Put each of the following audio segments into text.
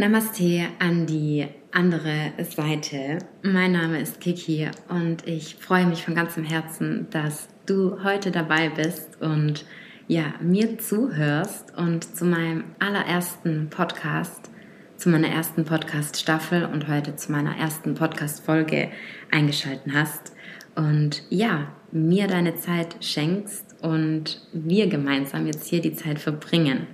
Namaste an die andere Seite. Mein Name ist Kiki und ich freue mich von ganzem Herzen, dass du heute dabei bist und ja, mir zuhörst und zu meinem allerersten Podcast, zu meiner ersten Podcast-Staffel und heute zu meiner ersten Podcast-Folge eingeschalten hast und ja, mir deine Zeit schenkst und wir gemeinsam jetzt hier die Zeit verbringen.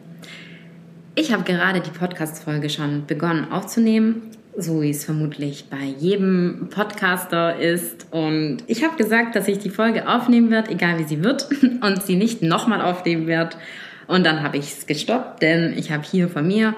Ich habe gerade die Podcast-Folge schon begonnen aufzunehmen, so wie es vermutlich bei jedem Podcaster ist. Und ich habe gesagt, dass ich die Folge aufnehmen werde, egal wie sie wird, und sie nicht nochmal aufnehmen werde. Und dann habe ich es gestoppt, denn ich habe hier von mir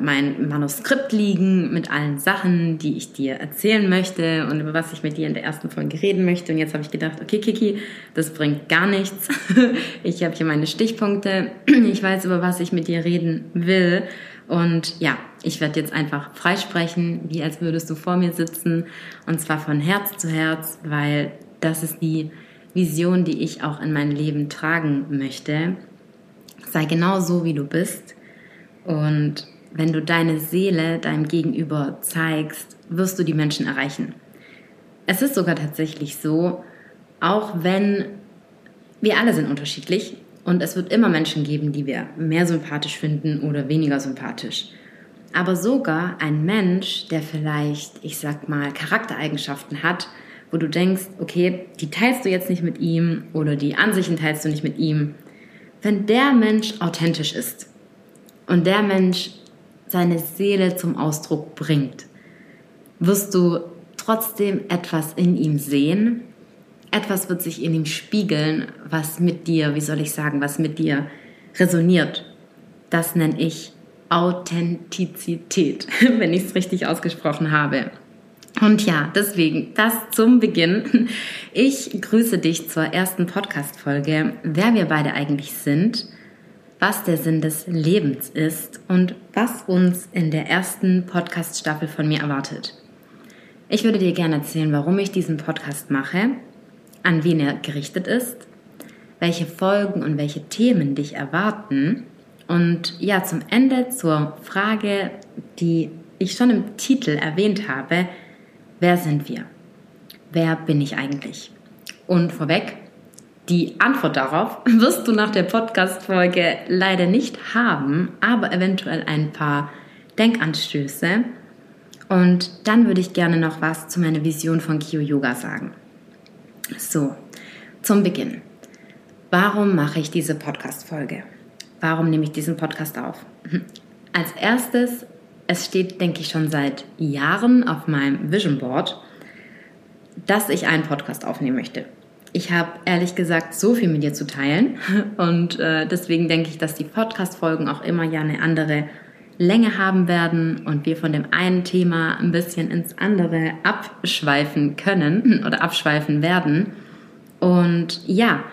mein Manuskript liegen mit allen Sachen, die ich dir erzählen möchte und über was ich mit dir in der ersten Folge reden möchte. Und jetzt habe ich gedacht, okay, Kiki, das bringt gar nichts. ich habe hier meine Stichpunkte. Ich weiß, über was ich mit dir reden will. Und ja, ich werde jetzt einfach freisprechen, wie als würdest du vor mir sitzen. Und zwar von Herz zu Herz, weil das ist die Vision, die ich auch in mein Leben tragen möchte. Sei genau so, wie du bist. Und wenn du deine Seele deinem Gegenüber zeigst, wirst du die Menschen erreichen. Es ist sogar tatsächlich so, auch wenn wir alle sind unterschiedlich und es wird immer Menschen geben, die wir mehr sympathisch finden oder weniger sympathisch. Aber sogar ein Mensch, der vielleicht, ich sag mal, Charaktereigenschaften hat, wo du denkst, okay, die teilst du jetzt nicht mit ihm oder die Ansichten teilst du nicht mit ihm. Wenn der Mensch authentisch ist und der Mensch seine Seele zum Ausdruck bringt, wirst du trotzdem etwas in ihm sehen. Etwas wird sich in ihm spiegeln, was mit dir, wie soll ich sagen, was mit dir resoniert. Das nenne ich Authentizität, wenn ich es richtig ausgesprochen habe. Und ja, deswegen das zum Beginn. Ich grüße dich zur ersten Podcast-Folge, wer wir beide eigentlich sind was der Sinn des Lebens ist und was uns in der ersten Podcast-Staffel von mir erwartet. Ich würde dir gerne erzählen, warum ich diesen Podcast mache, an wen er gerichtet ist, welche Folgen und welche Themen dich erwarten und ja, zum Ende zur Frage, die ich schon im Titel erwähnt habe, wer sind wir? Wer bin ich eigentlich? Und vorweg, die Antwort darauf wirst du nach der Podcast-Folge leider nicht haben, aber eventuell ein paar Denkanstöße. Und dann würde ich gerne noch was zu meiner Vision von Kyo Yoga sagen. So, zum Beginn. Warum mache ich diese Podcast-Folge? Warum nehme ich diesen Podcast auf? Als erstes, es steht, denke ich, schon seit Jahren auf meinem Vision Board, dass ich einen Podcast aufnehmen möchte ich habe ehrlich gesagt so viel mit dir zu teilen und äh, deswegen denke ich, dass die Podcast-Folgen auch immer ja eine andere Länge haben werden und wir von dem einen Thema ein bisschen ins andere abschweifen können oder abschweifen werden. Und ja,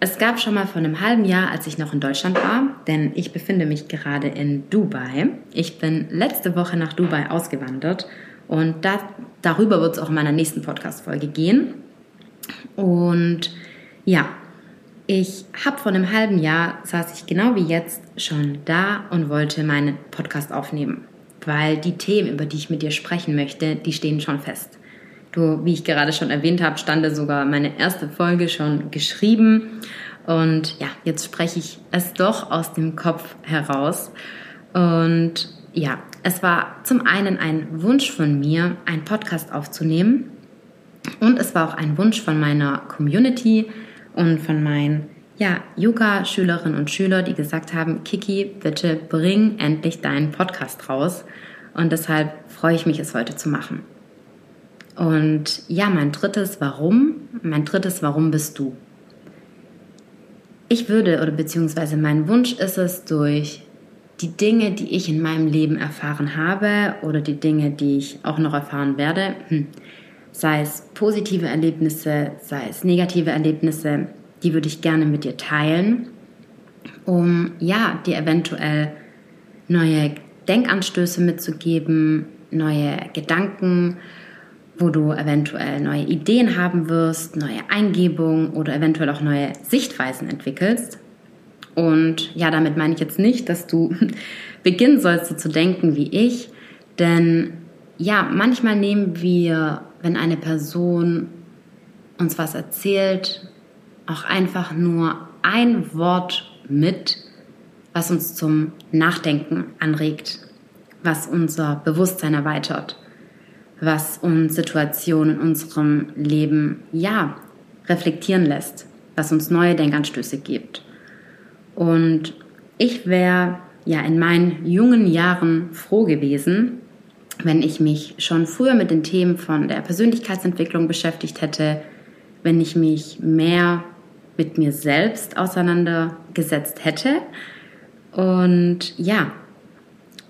es gab schon mal vor einem halben Jahr, als ich noch in Deutschland war, denn ich befinde mich gerade in Dubai. Ich bin letzte Woche nach Dubai ausgewandert und da, darüber wird es auch in meiner nächsten Podcast-Folge gehen. Und ja, ich habe vor einem halben Jahr, saß ich genau wie jetzt schon da und wollte meinen Podcast aufnehmen, weil die Themen, über die ich mit dir sprechen möchte, die stehen schon fest. Du, wie ich gerade schon erwähnt habe, stand sogar meine erste Folge schon geschrieben. Und ja, jetzt spreche ich es doch aus dem Kopf heraus. Und ja, es war zum einen ein Wunsch von mir, einen Podcast aufzunehmen, und es war auch ein Wunsch von meiner Community und von meinen ja, Yoga-Schülerinnen und Schülern, die gesagt haben, Kiki, bitte bring endlich deinen Podcast raus. Und deshalb freue ich mich, es heute zu machen. Und ja, mein drittes Warum, mein drittes Warum bist du. Ich würde, oder beziehungsweise mein Wunsch ist es, durch die Dinge, die ich in meinem Leben erfahren habe oder die Dinge, die ich auch noch erfahren werde, hm, sei es positive Erlebnisse, sei es negative Erlebnisse, die würde ich gerne mit dir teilen, um ja, dir eventuell neue Denkanstöße mitzugeben, neue Gedanken, wo du eventuell neue Ideen haben wirst, neue Eingebungen oder eventuell auch neue Sichtweisen entwickelst. Und ja, damit meine ich jetzt nicht, dass du beginnen sollst so zu denken wie ich, denn ja, manchmal nehmen wir, wenn eine Person uns was erzählt, auch einfach nur ein Wort mit, was uns zum Nachdenken anregt, was unser Bewusstsein erweitert, was uns Situationen in unserem Leben ja reflektieren lässt, was uns neue Denkanstöße gibt. Und ich wäre ja in meinen jungen Jahren froh gewesen, wenn ich mich schon früher mit den Themen von der Persönlichkeitsentwicklung beschäftigt hätte, wenn ich mich mehr mit mir selbst auseinandergesetzt hätte. Und ja,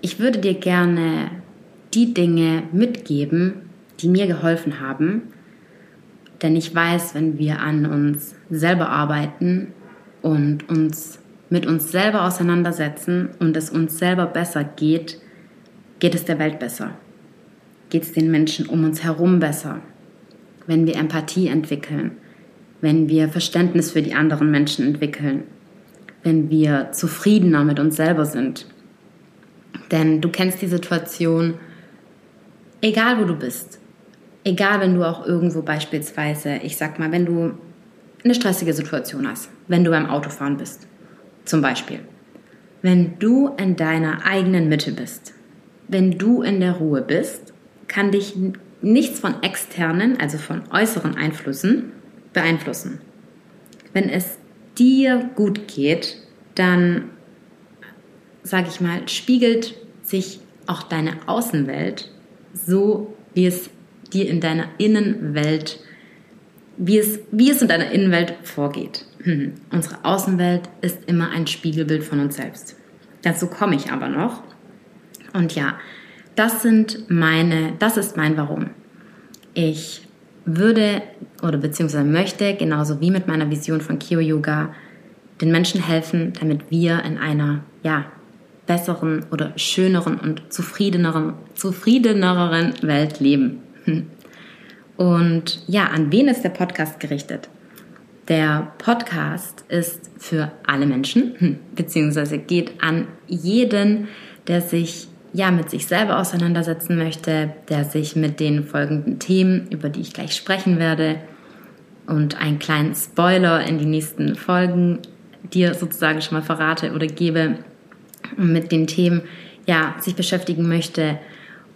ich würde dir gerne die Dinge mitgeben, die mir geholfen haben. Denn ich weiß, wenn wir an uns selber arbeiten und uns mit uns selber auseinandersetzen und es uns selber besser geht, geht es der Welt besser. Geht es den Menschen um uns herum besser. Wenn wir Empathie entwickeln, wenn wir Verständnis für die anderen Menschen entwickeln, wenn wir zufriedener mit uns selber sind. Denn du kennst die Situation, egal wo du bist, egal wenn du auch irgendwo beispielsweise, ich sag mal, wenn du eine stressige Situation hast, wenn du beim Autofahren bist, zum Beispiel. Wenn du in deiner eigenen Mitte bist, wenn du in der Ruhe bist, kann dich nichts von externen, also von äußeren Einflüssen beeinflussen. Wenn es dir gut geht, dann, sage ich mal, spiegelt sich auch deine Außenwelt so, wie es dir in deiner Innenwelt, wie es, wie es in deiner Innenwelt vorgeht. Hm. Unsere Außenwelt ist immer ein Spiegelbild von uns selbst. Dazu komme ich aber noch. Und ja, das sind meine, das ist mein Warum. Ich würde oder beziehungsweise möchte, genauso wie mit meiner Vision von Kyo Yoga, den Menschen helfen, damit wir in einer ja, besseren oder schöneren und zufriedeneren, zufriedeneren Welt leben. Und ja, an wen ist der Podcast gerichtet? Der Podcast ist für alle Menschen, beziehungsweise geht an jeden, der sich ja mit sich selber auseinandersetzen möchte, der sich mit den folgenden Themen, über die ich gleich sprechen werde, und einen kleinen Spoiler in die nächsten Folgen dir sozusagen schon mal verrate oder gebe, mit den Themen ja sich beschäftigen möchte.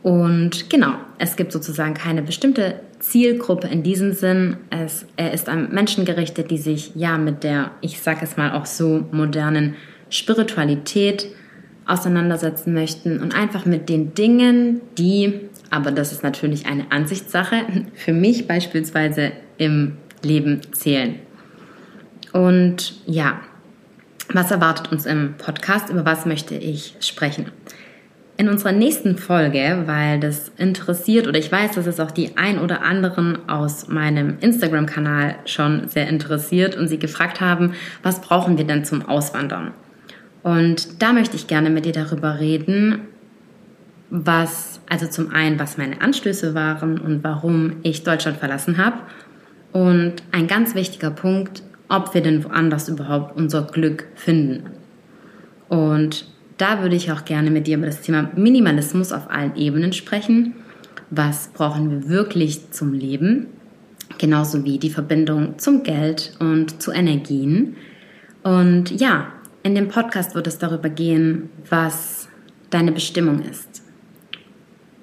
Und genau, es gibt sozusagen keine bestimmte Zielgruppe in diesem Sinn. Es, er ist an Menschen gerichtet, die sich ja mit der, ich sage es mal auch so, modernen Spiritualität auseinandersetzen möchten und einfach mit den Dingen, die, aber das ist natürlich eine Ansichtssache, für mich beispielsweise im Leben zählen. Und ja, was erwartet uns im Podcast? Über was möchte ich sprechen? In unserer nächsten Folge, weil das interessiert oder ich weiß, dass es auch die ein oder anderen aus meinem Instagram-Kanal schon sehr interessiert und sie gefragt haben, was brauchen wir denn zum Auswandern? Und da möchte ich gerne mit dir darüber reden, was, also zum einen, was meine Anstöße waren und warum ich Deutschland verlassen habe. Und ein ganz wichtiger Punkt, ob wir denn woanders überhaupt unser Glück finden. Und da würde ich auch gerne mit dir über das Thema Minimalismus auf allen Ebenen sprechen. Was brauchen wir wirklich zum Leben? Genauso wie die Verbindung zum Geld und zu Energien. Und ja, in dem Podcast wird es darüber gehen, was deine Bestimmung ist.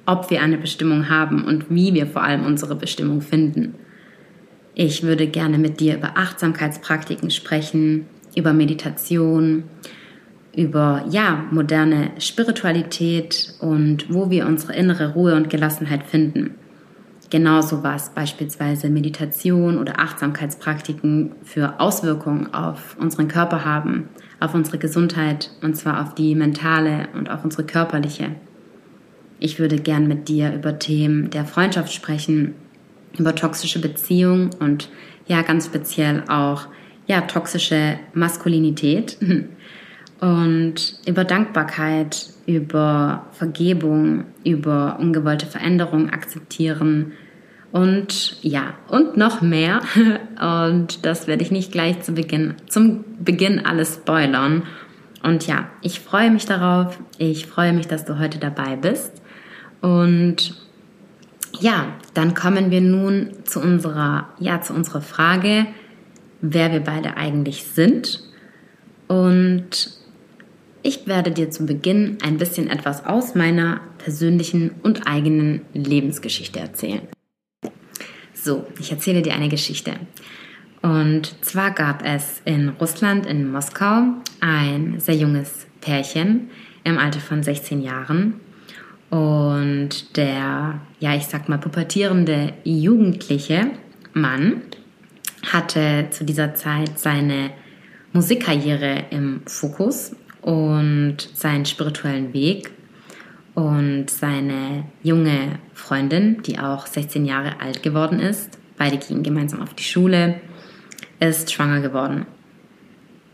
Ob wir eine Bestimmung haben und wie wir vor allem unsere Bestimmung finden. Ich würde gerne mit dir über Achtsamkeitspraktiken sprechen, über Meditation, über ja, moderne Spiritualität und wo wir unsere innere Ruhe und Gelassenheit finden. Genauso was beispielsweise Meditation oder Achtsamkeitspraktiken für Auswirkungen auf unseren Körper haben, auf unsere Gesundheit und zwar auf die mentale und auf unsere körperliche. Ich würde gern mit dir über Themen der Freundschaft sprechen, über toxische Beziehungen und ja, ganz speziell auch ja, toxische Maskulinität und über Dankbarkeit, über Vergebung, über ungewollte Veränderung akzeptieren und ja, und noch mehr. Und das werde ich nicht gleich zu Beginn, zum Beginn alles spoilern. Und ja, ich freue mich darauf. Ich freue mich, dass du heute dabei bist. Und ja, dann kommen wir nun zu unserer, ja, zu unserer Frage, wer wir beide eigentlich sind. Und ich werde dir zu Beginn ein bisschen etwas aus meiner persönlichen und eigenen Lebensgeschichte erzählen. So, ich erzähle dir eine Geschichte. Und zwar gab es in Russland, in Moskau, ein sehr junges Pärchen im Alter von 16 Jahren. Und der, ja, ich sag mal, pubertierende jugendliche Mann hatte zu dieser Zeit seine Musikkarriere im Fokus und seinen spirituellen Weg und seine junge Freundin, die auch 16 Jahre alt geworden ist, beide gingen gemeinsam auf die Schule, ist schwanger geworden.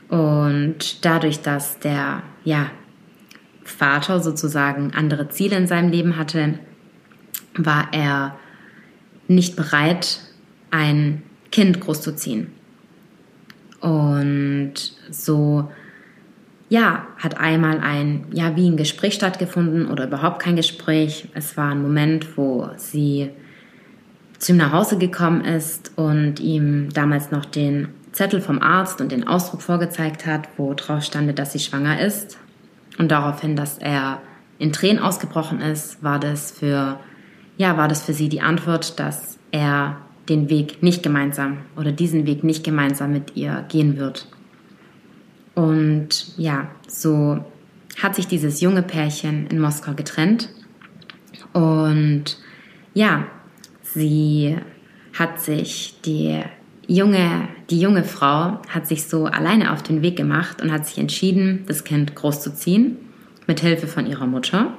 Und dadurch, dass der ja, Vater sozusagen andere Ziele in seinem Leben hatte, war er nicht bereit, ein Kind großzuziehen. Und so ja, hat einmal ein, ja, wie ein Gespräch stattgefunden oder überhaupt kein Gespräch. Es war ein Moment, wo sie zu ihm nach Hause gekommen ist und ihm damals noch den Zettel vom Arzt und den Ausdruck vorgezeigt hat, wo drauf stand, dass sie schwanger ist. Und daraufhin, dass er in Tränen ausgebrochen ist, war das für, ja, war das für sie die Antwort, dass er den Weg nicht gemeinsam oder diesen Weg nicht gemeinsam mit ihr gehen wird. Und ja, so hat sich dieses junge Pärchen in Moskau getrennt. Und ja, sie hat sich die junge, die junge Frau hat sich so alleine auf den Weg gemacht und hat sich entschieden, das Kind großzuziehen mit Hilfe von ihrer Mutter.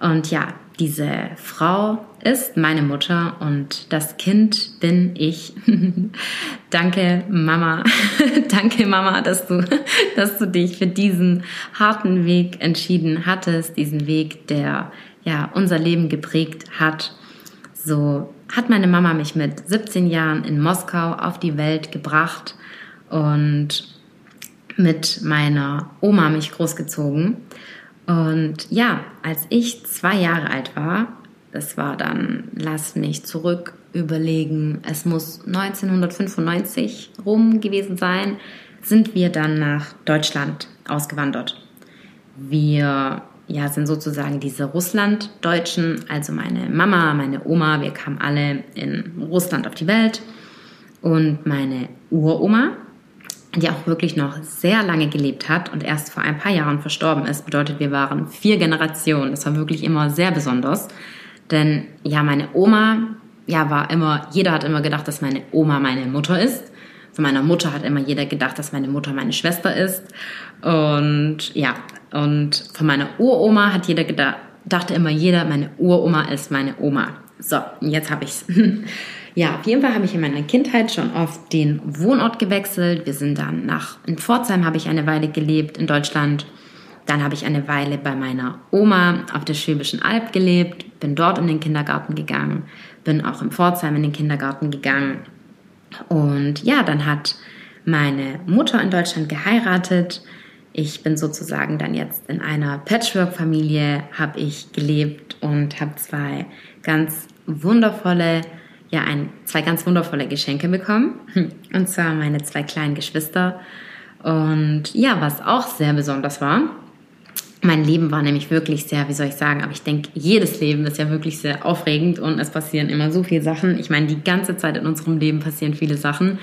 Und ja, diese Frau ist meine Mutter und das Kind bin ich. Danke, Mama. Danke, Mama, dass du, dass du dich für diesen harten Weg entschieden hattest, diesen Weg, der ja unser Leben geprägt hat. So hat meine Mama mich mit 17 Jahren in Moskau auf die Welt gebracht und mit meiner Oma mich großgezogen. Und ja, als ich zwei Jahre alt war, das war dann, lass mich zurück überlegen, es muss 1995 rum gewesen sein, sind wir dann nach Deutschland ausgewandert. Wir ja, sind sozusagen diese Russlanddeutschen, also meine Mama, meine Oma, wir kamen alle in Russland auf die Welt und meine Uroma, die auch wirklich noch sehr lange gelebt hat und erst vor ein paar Jahren verstorben ist. Bedeutet, wir waren vier Generationen. Das war wirklich immer sehr besonders. Denn ja, meine Oma, ja, war immer, jeder hat immer gedacht, dass meine Oma meine Mutter ist. Von meiner Mutter hat immer jeder gedacht, dass meine Mutter meine Schwester ist. Und ja, und von meiner Uroma hat jeder gedacht, dachte immer jeder, meine Uroma ist meine Oma. So, jetzt habe ich's. Ja, auf jeden Fall habe ich in meiner Kindheit schon oft den Wohnort gewechselt. Wir sind dann nach, in Pforzheim habe ich eine Weile gelebt, in Deutschland. Dann habe ich eine Weile bei meiner Oma auf der Schwäbischen Alb gelebt, bin dort in den Kindergarten gegangen, bin auch in Pforzheim in den Kindergarten gegangen. Und ja, dann hat meine Mutter in Deutschland geheiratet. Ich bin sozusagen dann jetzt in einer Patchwork-Familie, habe ich gelebt und habe zwei ganz wundervolle ja ein, zwei ganz wundervolle Geschenke bekommen. Und zwar meine zwei kleinen Geschwister. Und ja, was auch sehr besonders war, mein Leben war nämlich wirklich sehr, wie soll ich sagen, aber ich denke, jedes Leben ist ja wirklich sehr aufregend und es passieren immer so viele Sachen. Ich meine, die ganze Zeit in unserem Leben passieren viele Sachen.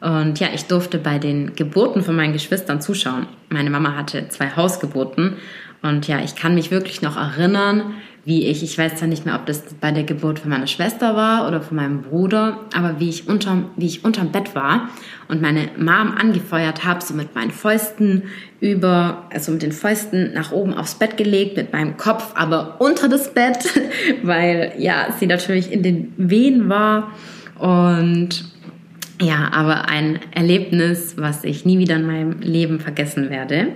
Und ja, ich durfte bei den Geburten von meinen Geschwistern zuschauen. Meine Mama hatte zwei Hausgeburten und ja, ich kann mich wirklich noch erinnern, wie ich, ich weiß zwar nicht mehr, ob das bei der Geburt von meiner Schwester war oder von meinem Bruder, aber wie ich unterm, wie ich unterm Bett war und meine Mom angefeuert habe, so mit meinen Fäusten über, also mit den Fäusten nach oben aufs Bett gelegt, mit meinem Kopf aber unter das Bett, weil ja, sie natürlich in den Wehen war und ja, aber ein Erlebnis, was ich nie wieder in meinem Leben vergessen werde.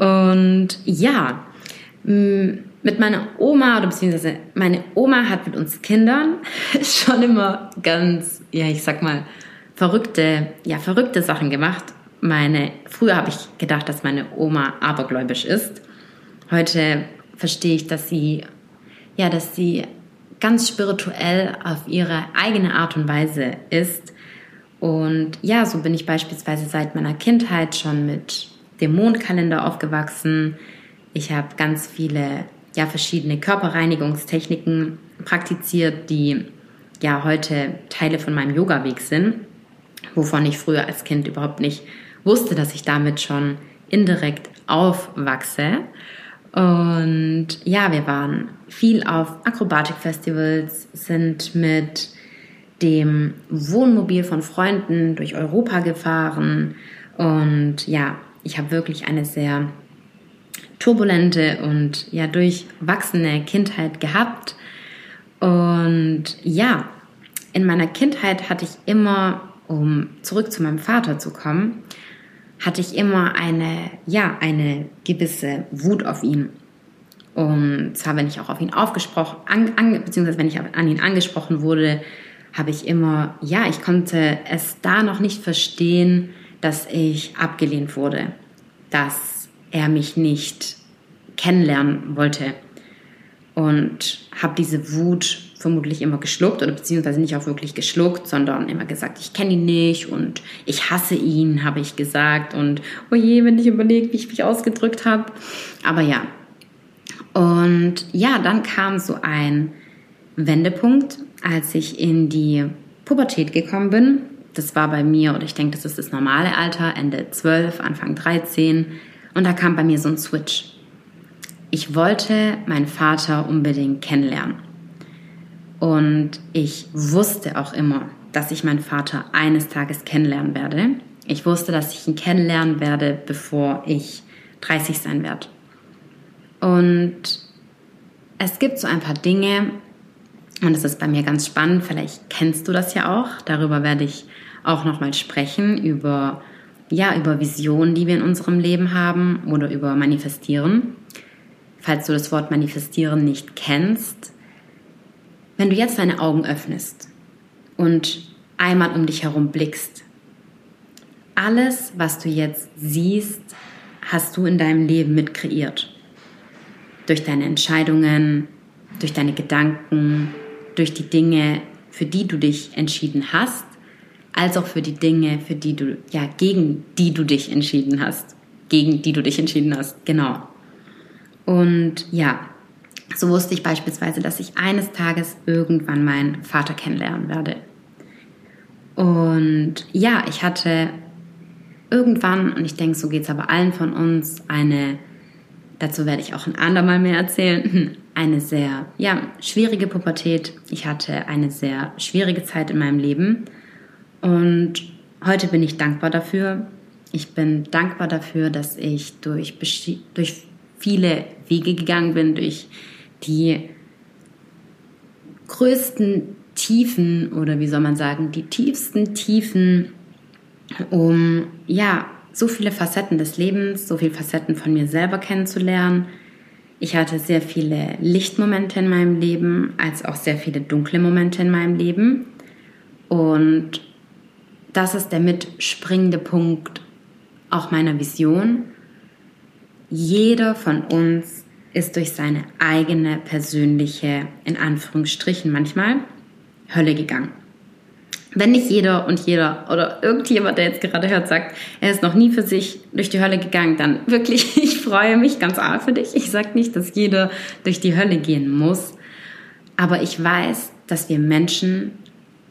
Und ja, mit meiner Oma oder beziehungsweise meine Oma hat mit uns Kindern schon immer ganz, ja, ich sag mal, verrückte, ja, verrückte Sachen gemacht. Meine, früher habe ich gedacht, dass meine Oma abergläubisch ist. Heute verstehe ich, dass sie, ja, dass sie ganz spirituell auf ihre eigene Art und Weise ist. Und ja, so bin ich beispielsweise seit meiner Kindheit schon mit dem Mondkalender aufgewachsen. Ich habe ganz viele ja verschiedene Körperreinigungstechniken praktiziert, die ja heute Teile von meinem Yoga-Weg sind, wovon ich früher als Kind überhaupt nicht wusste, dass ich damit schon indirekt aufwachse. Und ja, wir waren viel auf Akrobatikfestivals, sind mit dem Wohnmobil von Freunden durch Europa gefahren und ja, ich habe wirklich eine sehr turbulente und ja durchwachsene Kindheit gehabt. Und ja, in meiner Kindheit hatte ich immer, um zurück zu meinem Vater zu kommen, hatte ich immer eine, ja, eine gewisse Wut auf ihn. Und zwar, wenn ich auch auf ihn aufgesprochen, an, an, beziehungsweise wenn ich an ihn angesprochen wurde, habe ich immer, ja, ich konnte es da noch nicht verstehen, dass ich abgelehnt wurde, dass er mich nicht kennenlernen wollte. Und habe diese Wut vermutlich immer geschluckt oder beziehungsweise nicht auch wirklich geschluckt, sondern immer gesagt, ich kenne ihn nicht und ich hasse ihn, habe ich gesagt. Und oh je, wenn ich überlege, wie ich mich ausgedrückt habe. Aber ja. Und ja, dann kam so ein Wendepunkt, als ich in die Pubertät gekommen bin. Das war bei mir, oder ich denke, das ist das normale Alter, Ende 12, Anfang 13 und da kam bei mir so ein Switch. Ich wollte meinen Vater unbedingt kennenlernen. Und ich wusste auch immer, dass ich meinen Vater eines Tages kennenlernen werde. Ich wusste, dass ich ihn kennenlernen werde, bevor ich 30 sein werde. Und es gibt so ein paar Dinge, und das ist bei mir ganz spannend, vielleicht kennst du das ja auch, darüber werde ich auch nochmal sprechen, über ja, über Visionen, die wir in unserem Leben haben oder über Manifestieren. Falls du das Wort Manifestieren nicht kennst, wenn du jetzt deine Augen öffnest und einmal um dich herum blickst, alles, was du jetzt siehst, hast du in deinem Leben mit kreiert. Durch deine Entscheidungen, durch deine Gedanken, durch die Dinge, für die du dich entschieden hast als auch für die Dinge, für die du, ja, gegen die du dich entschieden hast. Gegen die du dich entschieden hast, genau. Und ja, so wusste ich beispielsweise, dass ich eines Tages irgendwann meinen Vater kennenlernen werde. Und ja, ich hatte irgendwann, und ich denke, so geht es aber allen von uns, eine, dazu werde ich auch ein andermal mehr erzählen, eine sehr, ja, schwierige Pubertät. Ich hatte eine sehr schwierige Zeit in meinem Leben und heute bin ich dankbar dafür. Ich bin dankbar dafür, dass ich durch, durch viele Wege gegangen bin, durch die größten Tiefen oder wie soll man sagen, die tiefsten Tiefen, um ja, so viele Facetten des Lebens, so viele Facetten von mir selber kennenzulernen. Ich hatte sehr viele Lichtmomente in meinem Leben, als auch sehr viele dunkle Momente in meinem Leben. Und das ist der mitspringende Punkt auch meiner Vision. Jeder von uns ist durch seine eigene persönliche, in Anführungsstrichen manchmal, Hölle gegangen. Wenn nicht jeder und jeder oder irgendjemand, der jetzt gerade hört, sagt, er ist noch nie für sich durch die Hölle gegangen, dann wirklich, ich freue mich ganz arg für dich. Ich sage nicht, dass jeder durch die Hölle gehen muss, aber ich weiß, dass wir Menschen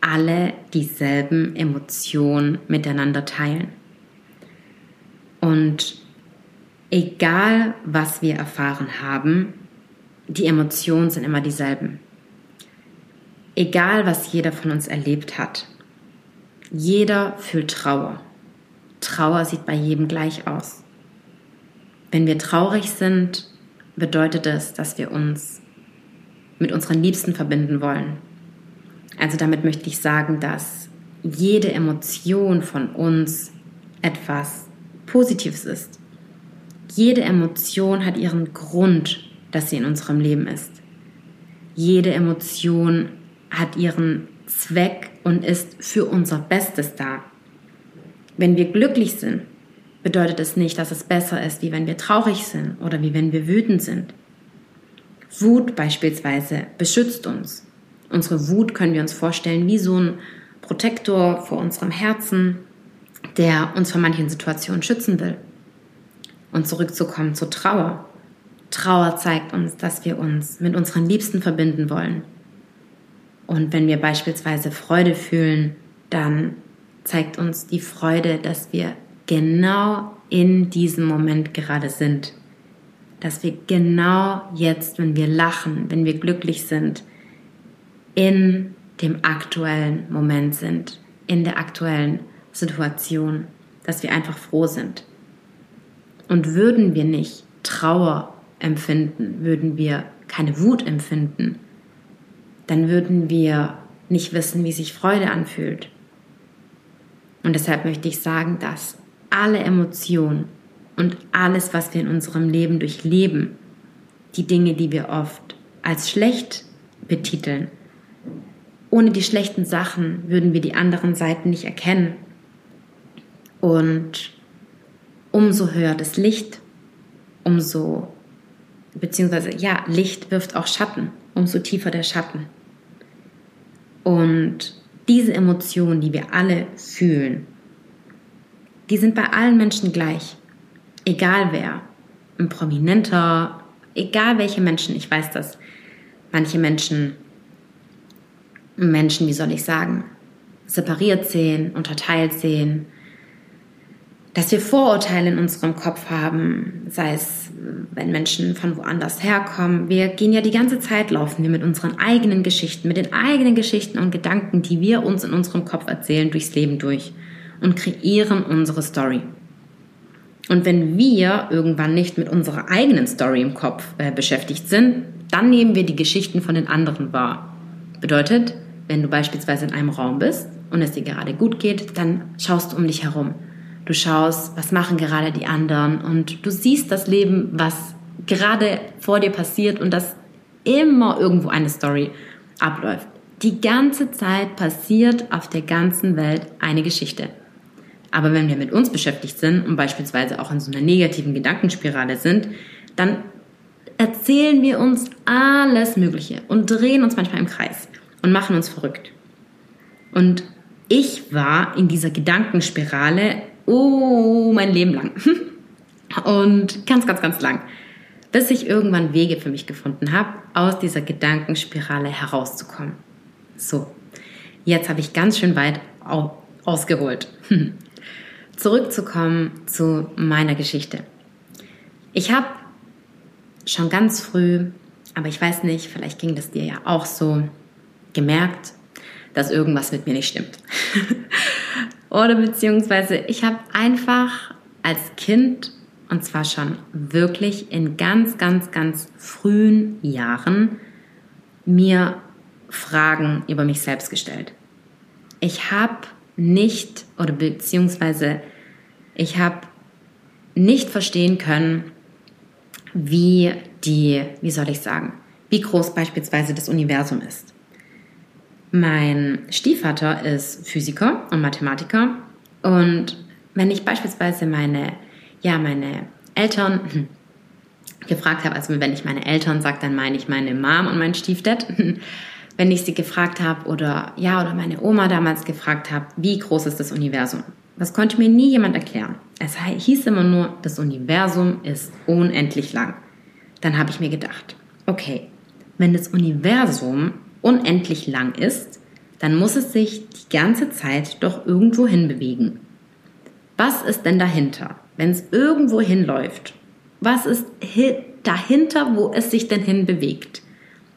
alle dieselben Emotionen miteinander teilen. Und egal, was wir erfahren haben, die Emotionen sind immer dieselben. Egal, was jeder von uns erlebt hat. Jeder fühlt Trauer. Trauer sieht bei jedem gleich aus. Wenn wir traurig sind, bedeutet es, dass wir uns mit unseren Liebsten verbinden wollen, also damit möchte ich sagen, dass jede Emotion von uns etwas Positives ist. Jede Emotion hat ihren Grund dass sie in unserem Leben ist. Jede Emotion hat ihren Zweck und ist für unser Bestes da. Wenn wir glücklich sind, bedeutet es nicht, dass es besser ist, wie wenn wir traurig sind oder wie wenn wir wütend sind. Wut beispielsweise beschützt uns. Unsere Wut können wir uns vorstellen wie so ein Protektor vor unserem Herzen, der uns vor manchen Situationen schützen will. Und zurückzukommen zur Trauer. Trauer zeigt uns, dass wir uns mit unseren Liebsten verbinden wollen. Und wenn wir beispielsweise Freude fühlen, dann zeigt uns die Freude, dass wir genau in diesem Moment gerade sind. Dass wir genau jetzt, wenn wir lachen, wenn wir glücklich sind, in dem aktuellen Moment sind, in der aktuellen Situation, dass wir einfach froh sind. Und würden wir nicht Trauer empfinden, würden wir keine Wut empfinden, dann würden wir nicht wissen, wie sich Freude anfühlt. Und deshalb möchte ich sagen, dass alle Emotionen und alles, was wir in unserem Leben durchleben, die Dinge, die wir oft als schlecht betiteln, ohne die schlechten Sachen würden wir die anderen Seiten nicht erkennen. Und umso höher das Licht, umso, beziehungsweise ja, Licht wirft auch Schatten, umso tiefer der Schatten. Und diese Emotionen, die wir alle fühlen, die sind bei allen Menschen gleich. Egal wer. Ein Prominenter, egal welche Menschen. Ich weiß, dass manche Menschen, Menschen, wie soll ich sagen, separiert sehen, unterteilt sehen, dass wir Vorurteile in unserem Kopf haben, sei es, wenn Menschen von woanders herkommen. Wir gehen ja die ganze Zeit, laufen wir mit unseren eigenen Geschichten, mit den eigenen Geschichten und Gedanken, die wir uns in unserem Kopf erzählen, durchs Leben durch und kreieren unsere Story. Und wenn wir irgendwann nicht mit unserer eigenen Story im Kopf äh, beschäftigt sind, dann nehmen wir die Geschichten von den anderen wahr. Bedeutet, wenn du beispielsweise in einem Raum bist und es dir gerade gut geht, dann schaust du um dich herum. Du schaust, was machen gerade die anderen und du siehst das Leben, was gerade vor dir passiert und dass immer irgendwo eine Story abläuft. Die ganze Zeit passiert auf der ganzen Welt eine Geschichte. Aber wenn wir mit uns beschäftigt sind und beispielsweise auch in so einer negativen Gedankenspirale sind, dann erzählen wir uns alles Mögliche und drehen uns manchmal im Kreis und machen uns verrückt. Und ich war in dieser Gedankenspirale, oh, mein Leben lang. Und ganz, ganz, ganz lang. Bis ich irgendwann Wege für mich gefunden habe, aus dieser Gedankenspirale herauszukommen. So, jetzt habe ich ganz schön weit ausgeholt. zurückzukommen zu meiner Geschichte. Ich habe schon ganz früh, aber ich weiß nicht, vielleicht ging das dir ja auch so, gemerkt, dass irgendwas mit mir nicht stimmt. Oder beziehungsweise ich habe einfach als Kind, und zwar schon wirklich in ganz, ganz, ganz frühen Jahren, mir Fragen über mich selbst gestellt. Ich habe nicht oder beziehungsweise ich habe nicht verstehen können, wie die, wie soll ich sagen, wie groß beispielsweise das Universum ist. Mein Stiefvater ist Physiker und Mathematiker und wenn ich beispielsweise meine, ja, meine Eltern gefragt habe, also wenn ich meine Eltern sage, dann meine ich meine Mom und mein Stiefdad, wenn ich sie gefragt habe oder ja, oder meine Oma damals gefragt habe, wie groß ist das Universum? Das konnte mir nie jemand erklären. Es hieß immer nur, das Universum ist unendlich lang. Dann habe ich mir gedacht, okay, wenn das Universum unendlich lang ist, dann muss es sich die ganze Zeit doch irgendwo hinbewegen. Was ist denn dahinter? Wenn es irgendwo hinläuft, was ist dahinter, wo es sich denn hinbewegt?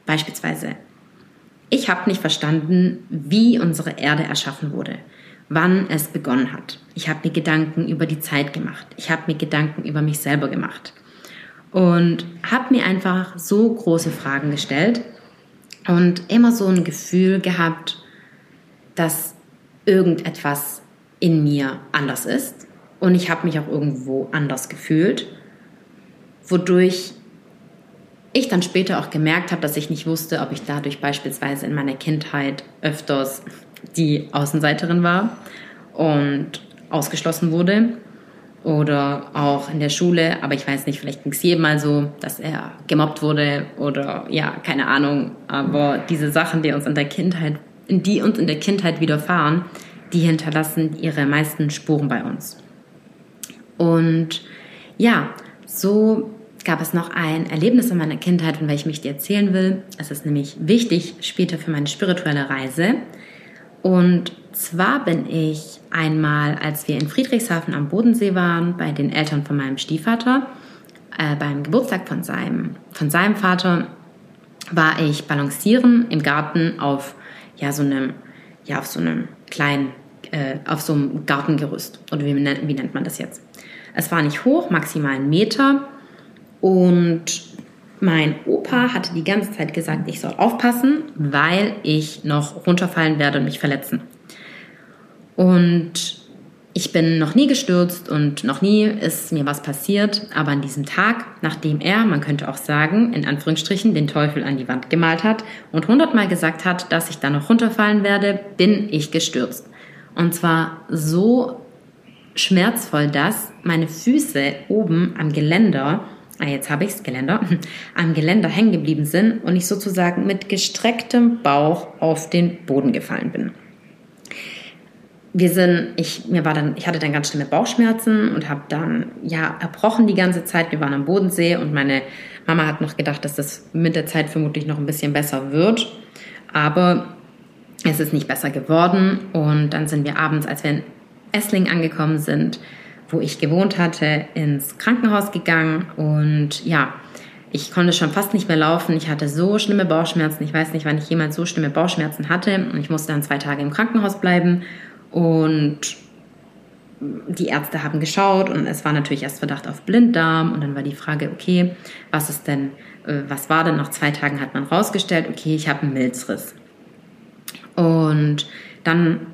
Beispielsweise ich habe nicht verstanden, wie unsere Erde erschaffen wurde, wann es begonnen hat. Ich habe mir Gedanken über die Zeit gemacht. Ich habe mir Gedanken über mich selber gemacht. Und habe mir einfach so große Fragen gestellt und immer so ein Gefühl gehabt, dass irgendetwas in mir anders ist. Und ich habe mich auch irgendwo anders gefühlt, wodurch ich dann später auch gemerkt habe, dass ich nicht wusste, ob ich dadurch beispielsweise in meiner Kindheit öfters die Außenseiterin war und ausgeschlossen wurde oder auch in der Schule, aber ich weiß nicht, vielleicht ging es jedem mal so, dass er gemobbt wurde oder ja, keine Ahnung, aber diese Sachen, die uns in der Kindheit, die uns in der Kindheit widerfahren, die hinterlassen ihre meisten Spuren bei uns. Und ja, so gab es noch ein Erlebnis in meiner Kindheit, von welchem ich dir erzählen will. Es ist nämlich wichtig später für meine spirituelle Reise. Und zwar bin ich einmal, als wir in Friedrichshafen am Bodensee waren, bei den Eltern von meinem Stiefvater, äh, beim Geburtstag von seinem, von seinem Vater, war ich balancieren im Garten auf ja so einem ja so kleinen äh, auf so einem Gartengerüst oder wie, wie nennt man das jetzt? Es war nicht hoch, maximal einen Meter und mein Opa hatte die ganze Zeit gesagt, ich soll aufpassen, weil ich noch runterfallen werde und mich verletzen. Und ich bin noch nie gestürzt und noch nie ist mir was passiert, aber an diesem Tag, nachdem er, man könnte auch sagen, in Anführungsstrichen den Teufel an die Wand gemalt hat und hundertmal gesagt hat, dass ich da noch runterfallen werde, bin ich gestürzt. Und zwar so schmerzvoll, dass meine Füße oben am Geländer ah, jetzt habe ich das Geländer, am Geländer hängen geblieben sind und ich sozusagen mit gestrecktem Bauch auf den Boden gefallen bin. Wir sind, ich, mir war dann, ich hatte dann ganz schlimme Bauchschmerzen und habe dann, ja, erbrochen die ganze Zeit. Wir waren am Bodensee und meine Mama hat noch gedacht, dass das mit der Zeit vermutlich noch ein bisschen besser wird. Aber es ist nicht besser geworden. Und dann sind wir abends, als wir in Essling angekommen sind, wo ich gewohnt hatte, ins Krankenhaus gegangen und ja, ich konnte schon fast nicht mehr laufen. Ich hatte so schlimme Bauchschmerzen. Ich weiß nicht, wann ich jemals so schlimme Bauchschmerzen hatte. Und ich musste dann zwei Tage im Krankenhaus bleiben. Und die Ärzte haben geschaut und es war natürlich erst Verdacht auf Blinddarm. Und dann war die Frage, okay, was ist denn, äh, was war denn? Nach zwei Tagen hat man rausgestellt, okay, ich habe einen Milzriss. Und dann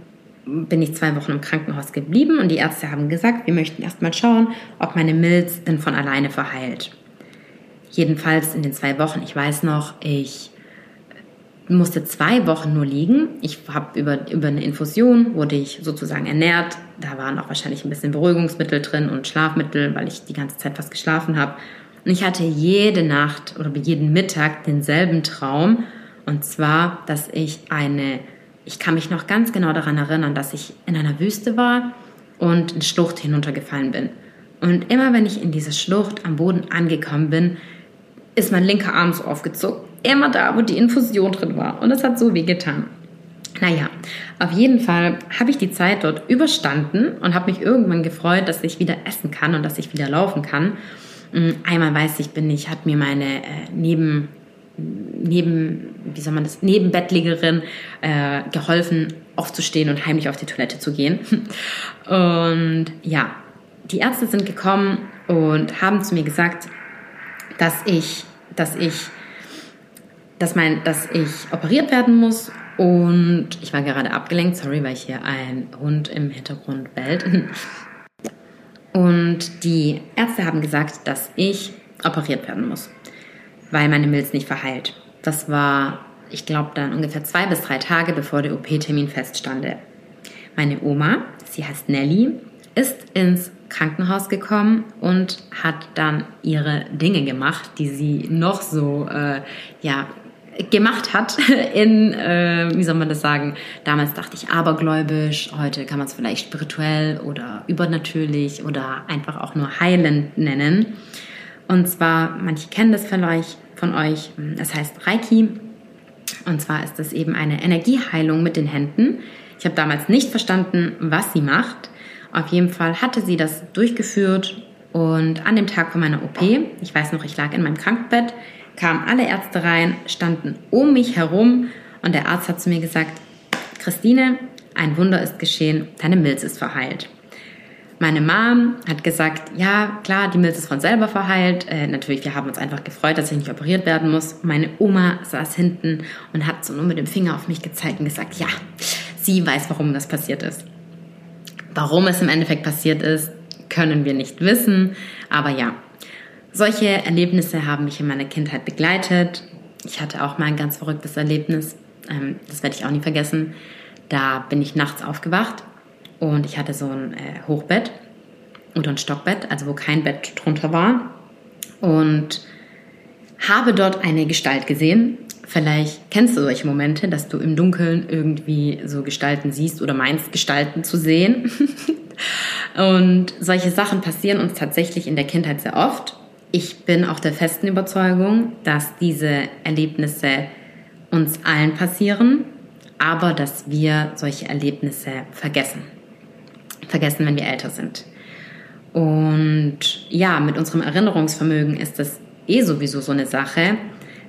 bin ich zwei Wochen im Krankenhaus geblieben und die Ärzte haben gesagt, wir möchten erstmal schauen, ob meine Milz denn von alleine verheilt. Jedenfalls in den zwei Wochen, ich weiß noch, ich musste zwei Wochen nur liegen. Ich habe über, über eine Infusion, wurde ich sozusagen ernährt. Da waren auch wahrscheinlich ein bisschen Beruhigungsmittel drin und Schlafmittel, weil ich die ganze Zeit fast geschlafen habe. Und ich hatte jede Nacht oder jeden Mittag denselben Traum. Und zwar, dass ich eine ich kann mich noch ganz genau daran erinnern, dass ich in einer Wüste war und eine Schlucht hinuntergefallen bin. Und immer wenn ich in diese Schlucht am Boden angekommen bin, ist mein linker Arm so aufgezogen. Immer da, wo die Infusion drin war. Und es hat so weh getan. Naja, auf jeden Fall habe ich die Zeit dort überstanden und habe mich irgendwann gefreut, dass ich wieder essen kann und dass ich wieder laufen kann. Mm, einmal weiß ich, bin ich, hat mir meine äh, neben neben, wie soll man das, Nebenbettlägerin äh, geholfen, aufzustehen und heimlich auf die Toilette zu gehen. Und ja, die Ärzte sind gekommen und haben zu mir gesagt, dass ich, dass ich, dass mein, dass ich operiert werden muss. Und ich war gerade abgelenkt, sorry, weil hier ein Hund im Hintergrund bellt. Und die Ärzte haben gesagt, dass ich operiert werden muss weil meine Milz nicht verheilt. Das war, ich glaube, dann ungefähr zwei bis drei Tage, bevor der OP-Termin feststande. Meine Oma, sie heißt Nelly, ist ins Krankenhaus gekommen und hat dann ihre Dinge gemacht, die sie noch so, äh, ja, gemacht hat in, äh, wie soll man das sagen, damals dachte ich abergläubisch, heute kann man es vielleicht spirituell oder übernatürlich oder einfach auch nur heilend nennen. Und zwar, manche kennen das vielleicht von euch, das heißt Reiki. Und zwar ist das eben eine Energieheilung mit den Händen. Ich habe damals nicht verstanden, was sie macht. Auf jeden Fall hatte sie das durchgeführt und an dem Tag von meiner OP, ich weiß noch, ich lag in meinem Krankenbett, kamen alle Ärzte rein, standen um mich herum und der Arzt hat zu mir gesagt, Christine, ein Wunder ist geschehen, deine Milz ist verheilt. Meine Mom hat gesagt, ja, klar, die Milz ist von selber verheilt. Äh, natürlich, wir haben uns einfach gefreut, dass ich nicht operiert werden muss. Meine Oma saß hinten und hat so nur mit dem Finger auf mich gezeigt und gesagt, ja, sie weiß, warum das passiert ist. Warum es im Endeffekt passiert ist, können wir nicht wissen. Aber ja, solche Erlebnisse haben mich in meiner Kindheit begleitet. Ich hatte auch mal ein ganz verrücktes Erlebnis, ähm, das werde ich auch nie vergessen. Da bin ich nachts aufgewacht und ich hatte so ein äh, Hochbett oder ein Stockbett, also wo kein Bett drunter war. Und habe dort eine Gestalt gesehen. Vielleicht kennst du solche Momente, dass du im Dunkeln irgendwie so Gestalten siehst oder meinst, Gestalten zu sehen. und solche Sachen passieren uns tatsächlich in der Kindheit sehr oft. Ich bin auch der festen Überzeugung, dass diese Erlebnisse uns allen passieren, aber dass wir solche Erlebnisse vergessen. Vergessen, wenn wir älter sind. Und ja, mit unserem Erinnerungsvermögen ist das eh sowieso so eine Sache,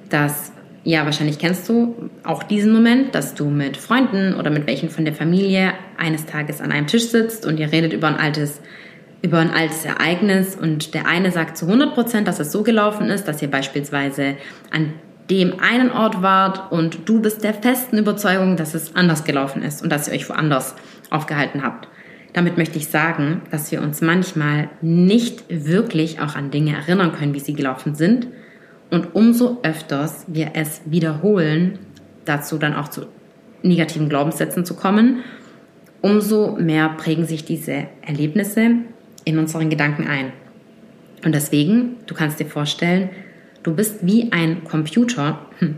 dass, ja, wahrscheinlich kennst du auch diesen Moment, dass du mit Freunden oder mit welchen von der Familie eines Tages an einem Tisch sitzt und ihr redet über ein altes über ein altes Ereignis und der eine sagt zu 100 Prozent, dass es so gelaufen ist, dass ihr beispielsweise an dem einen Ort wart und du bist der festen Überzeugung, dass es anders gelaufen ist und dass ihr euch woanders aufgehalten habt. Damit möchte ich sagen, dass wir uns manchmal nicht wirklich auch an Dinge erinnern können, wie sie gelaufen sind. Und umso öfters wir es wiederholen, dazu dann auch zu negativen Glaubenssätzen zu kommen, umso mehr prägen sich diese Erlebnisse in unseren Gedanken ein. Und deswegen, du kannst dir vorstellen, du bist wie ein Computer hm.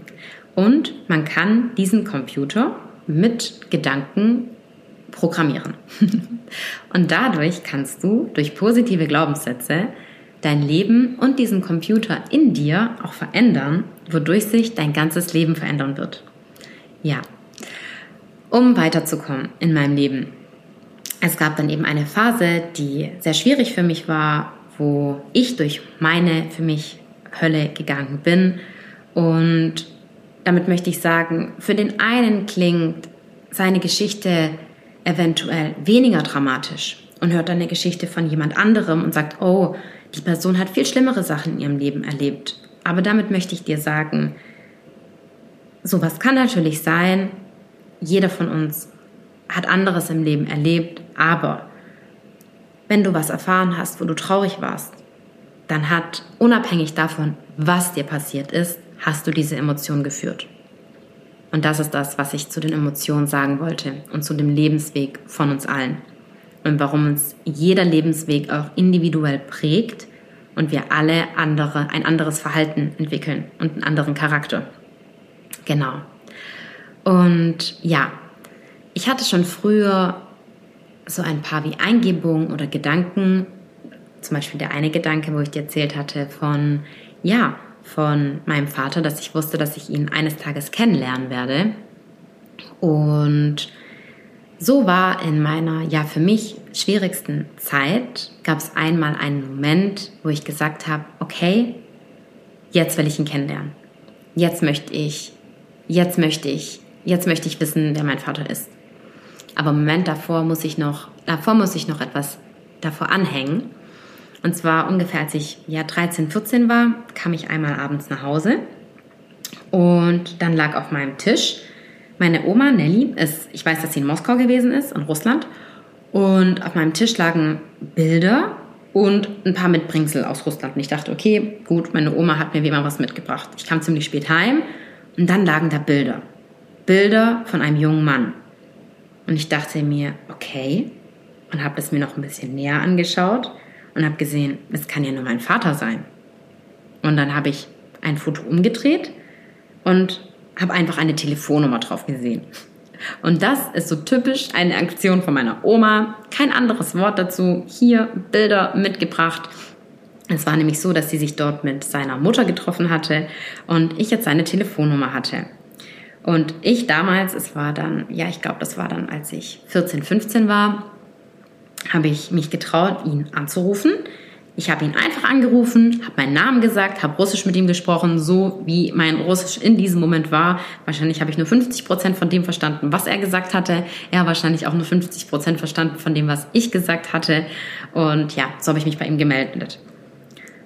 und man kann diesen Computer mit Gedanken programmieren. und dadurch kannst du durch positive Glaubenssätze dein Leben und diesen Computer in dir auch verändern, wodurch sich dein ganzes Leben verändern wird. Ja, um weiterzukommen in meinem Leben es gab dann eben eine Phase, die sehr schwierig für mich war, wo ich durch meine für mich Hölle gegangen bin. Und damit möchte ich sagen, für den einen klingt seine Geschichte eventuell weniger dramatisch und hört dann eine Geschichte von jemand anderem und sagt, oh, die Person hat viel schlimmere Sachen in ihrem Leben erlebt. Aber damit möchte ich dir sagen, sowas kann natürlich sein. Jeder von uns hat anderes im Leben erlebt, aber wenn du was erfahren hast, wo du traurig warst, dann hat unabhängig davon, was dir passiert ist, hast du diese Emotion geführt. Und das ist das, was ich zu den Emotionen sagen wollte und zu dem Lebensweg von uns allen. Und warum uns jeder Lebensweg auch individuell prägt und wir alle andere, ein anderes Verhalten entwickeln und einen anderen Charakter. Genau. Und ja, ich hatte schon früher so ein paar wie Eingebungen oder Gedanken, zum Beispiel der eine Gedanke, wo ich dir erzählt hatte von, ja, von meinem Vater, dass ich wusste, dass ich ihn eines Tages kennenlernen werde. Und so war in meiner, ja, für mich schwierigsten Zeit, gab es einmal einen Moment, wo ich gesagt habe, okay, jetzt will ich ihn kennenlernen. Jetzt möchte ich, jetzt möchte ich, jetzt möchte ich wissen, wer mein Vater ist. Aber im Moment davor muss ich noch, davor muss ich noch etwas davor anhängen. Und zwar ungefähr als ich ja 13, 14 war, kam ich einmal abends nach Hause und dann lag auf meinem Tisch meine Oma Nelly, ist, ich weiß, dass sie in Moskau gewesen ist, in Russland. Und auf meinem Tisch lagen Bilder und ein paar Mitbringsel aus Russland. Und ich dachte, okay, gut, meine Oma hat mir wie immer was mitgebracht. Ich kam ziemlich spät heim und dann lagen da Bilder. Bilder von einem jungen Mann. Und ich dachte mir, okay, und habe es mir noch ein bisschen näher angeschaut und habe gesehen, es kann ja nur mein Vater sein. Und dann habe ich ein Foto umgedreht und habe einfach eine Telefonnummer drauf gesehen. Und das ist so typisch eine Aktion von meiner Oma. Kein anderes Wort dazu. Hier Bilder mitgebracht. Es war nämlich so, dass sie sich dort mit seiner Mutter getroffen hatte und ich jetzt seine Telefonnummer hatte. Und ich damals, es war dann, ja, ich glaube, das war dann, als ich 14, 15 war, habe ich mich getraut, ihn anzurufen. Ich habe ihn einfach angerufen, habe meinen Namen gesagt, habe Russisch mit ihm gesprochen, so wie mein Russisch in diesem Moment war. Wahrscheinlich habe ich nur 50 Prozent von dem verstanden, was er gesagt hatte. Er wahrscheinlich auch nur 50 Prozent verstanden von dem, was ich gesagt hatte. Und ja, so habe ich mich bei ihm gemeldet.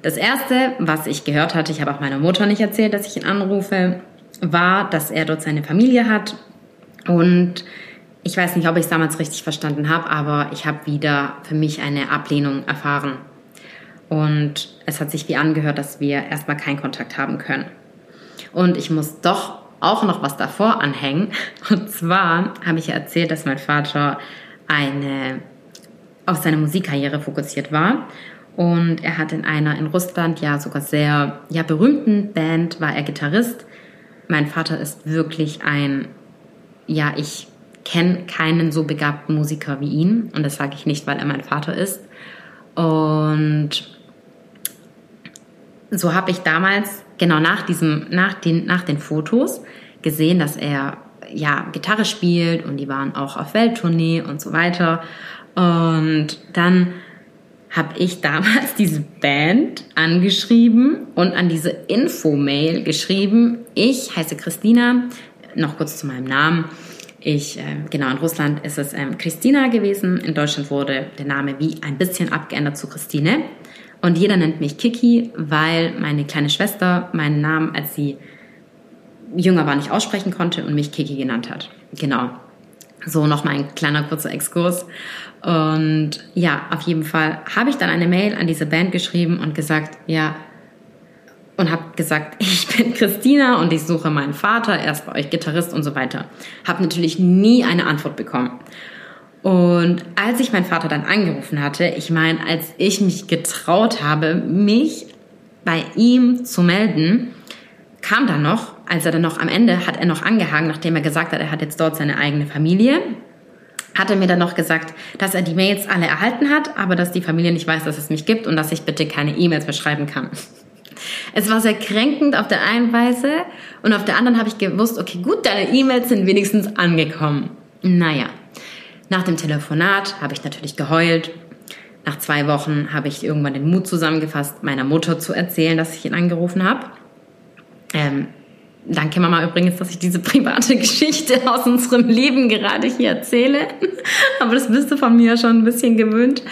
Das erste, was ich gehört hatte, ich habe auch meiner Mutter nicht erzählt, dass ich ihn anrufe war, dass er dort seine Familie hat. Und ich weiß nicht, ob ich es damals richtig verstanden habe, aber ich habe wieder für mich eine Ablehnung erfahren. Und es hat sich wie angehört, dass wir erstmal keinen Kontakt haben können. Und ich muss doch auch noch was davor anhängen. Und zwar habe ich erzählt, dass mein Vater eine auf seine Musikkarriere fokussiert war. Und er hat in einer in Russland ja sogar sehr ja, berühmten Band, war er Gitarrist. Mein Vater ist wirklich ein, ja, ich kenne keinen so begabten Musiker wie ihn. Und das sage ich nicht, weil er mein Vater ist. Und so habe ich damals, genau nach diesem, nach den, nach den Fotos, gesehen, dass er ja Gitarre spielt und die waren auch auf Welttournee und so weiter. Und dann habe ich damals diese Band angeschrieben und an diese Info-Mail geschrieben. Ich heiße Christina, noch kurz zu meinem Namen. Ich, äh, genau, in Russland ist es ähm, Christina gewesen. In Deutschland wurde der Name wie ein bisschen abgeändert zu Christine. Und jeder nennt mich Kiki, weil meine kleine Schwester meinen Namen, als sie jünger war, nicht aussprechen konnte und mich Kiki genannt hat. Genau. So nochmal ein kleiner kurzer Exkurs. Und ja, auf jeden Fall habe ich dann eine Mail an diese Band geschrieben und gesagt, ja, und habe gesagt, ich bin Christina und ich suche meinen Vater, er ist bei euch Gitarrist und so weiter. Habe natürlich nie eine Antwort bekommen. Und als ich meinen Vater dann angerufen hatte, ich meine, als ich mich getraut habe, mich bei ihm zu melden, kam dann noch, als er dann noch am Ende hat er noch angehangen, nachdem er gesagt hat, er hat jetzt dort seine eigene Familie, hat er mir dann noch gesagt, dass er die Mails alle erhalten hat, aber dass die Familie nicht weiß, dass es mich gibt und dass ich bitte keine E-Mails mehr schreiben kann. Es war sehr kränkend auf der einen Weise und auf der anderen habe ich gewusst, okay, gut, deine E-Mails sind wenigstens angekommen. Naja, nach dem Telefonat habe ich natürlich geheult. Nach zwei Wochen habe ich irgendwann den Mut zusammengefasst, meiner Mutter zu erzählen, dass ich ihn angerufen habe. Ähm, danke Mama übrigens, dass ich diese private Geschichte aus unserem Leben gerade hier erzähle. Aber das bist du von mir schon ein bisschen gewöhnt.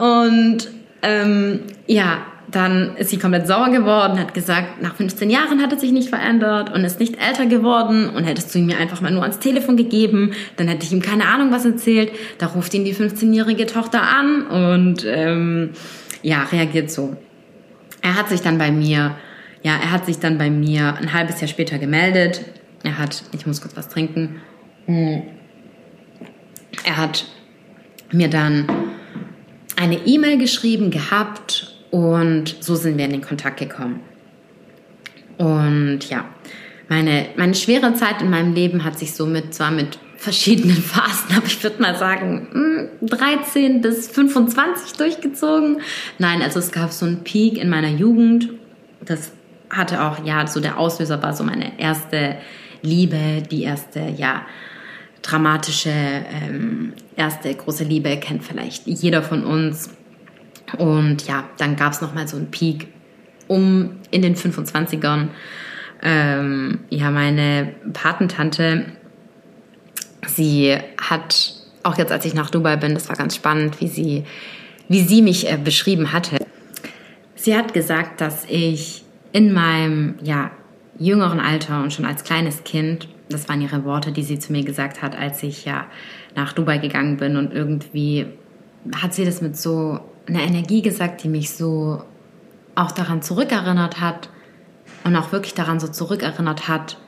Und ähm, ja, dann ist sie komplett sauer geworden, hat gesagt, nach 15 Jahren hat er sich nicht verändert und ist nicht älter geworden und hättest du ihm mir einfach mal nur ans Telefon gegeben, dann hätte ich ihm keine Ahnung was erzählt. Da ruft ihn die 15-jährige Tochter an und ähm, ja, reagiert so. Er hat sich dann bei mir, ja, er hat sich dann bei mir ein halbes Jahr später gemeldet. Er hat, ich muss kurz was trinken. Er hat mir dann eine E-Mail geschrieben gehabt und so sind wir in den Kontakt gekommen. Und ja, meine, meine schwere Zeit in meinem Leben hat sich somit zwar mit verschiedenen Phasen, aber ich würde mal sagen 13 hm, bis 25 durchgezogen. Nein, also es gab so einen Peak in meiner Jugend. Das hatte auch, ja, so der Auslöser war so meine erste Liebe, die erste, ja, dramatische, ähm, erste große Liebe kennt vielleicht jeder von uns. Und ja, dann gab es nochmal so einen Peak um in den 25ern. Ähm, ja, meine Patentante, sie hat, auch jetzt als ich nach Dubai bin, das war ganz spannend, wie sie, wie sie mich äh, beschrieben hatte. Sie hat gesagt, dass ich in meinem ja, jüngeren Alter und schon als kleines Kind, das waren ihre Worte, die sie zu mir gesagt hat, als ich ja nach Dubai gegangen bin und irgendwie hat sie das mit so eine Energie gesagt, die mich so auch daran zurückerinnert hat und auch wirklich daran so zurückerinnert hat,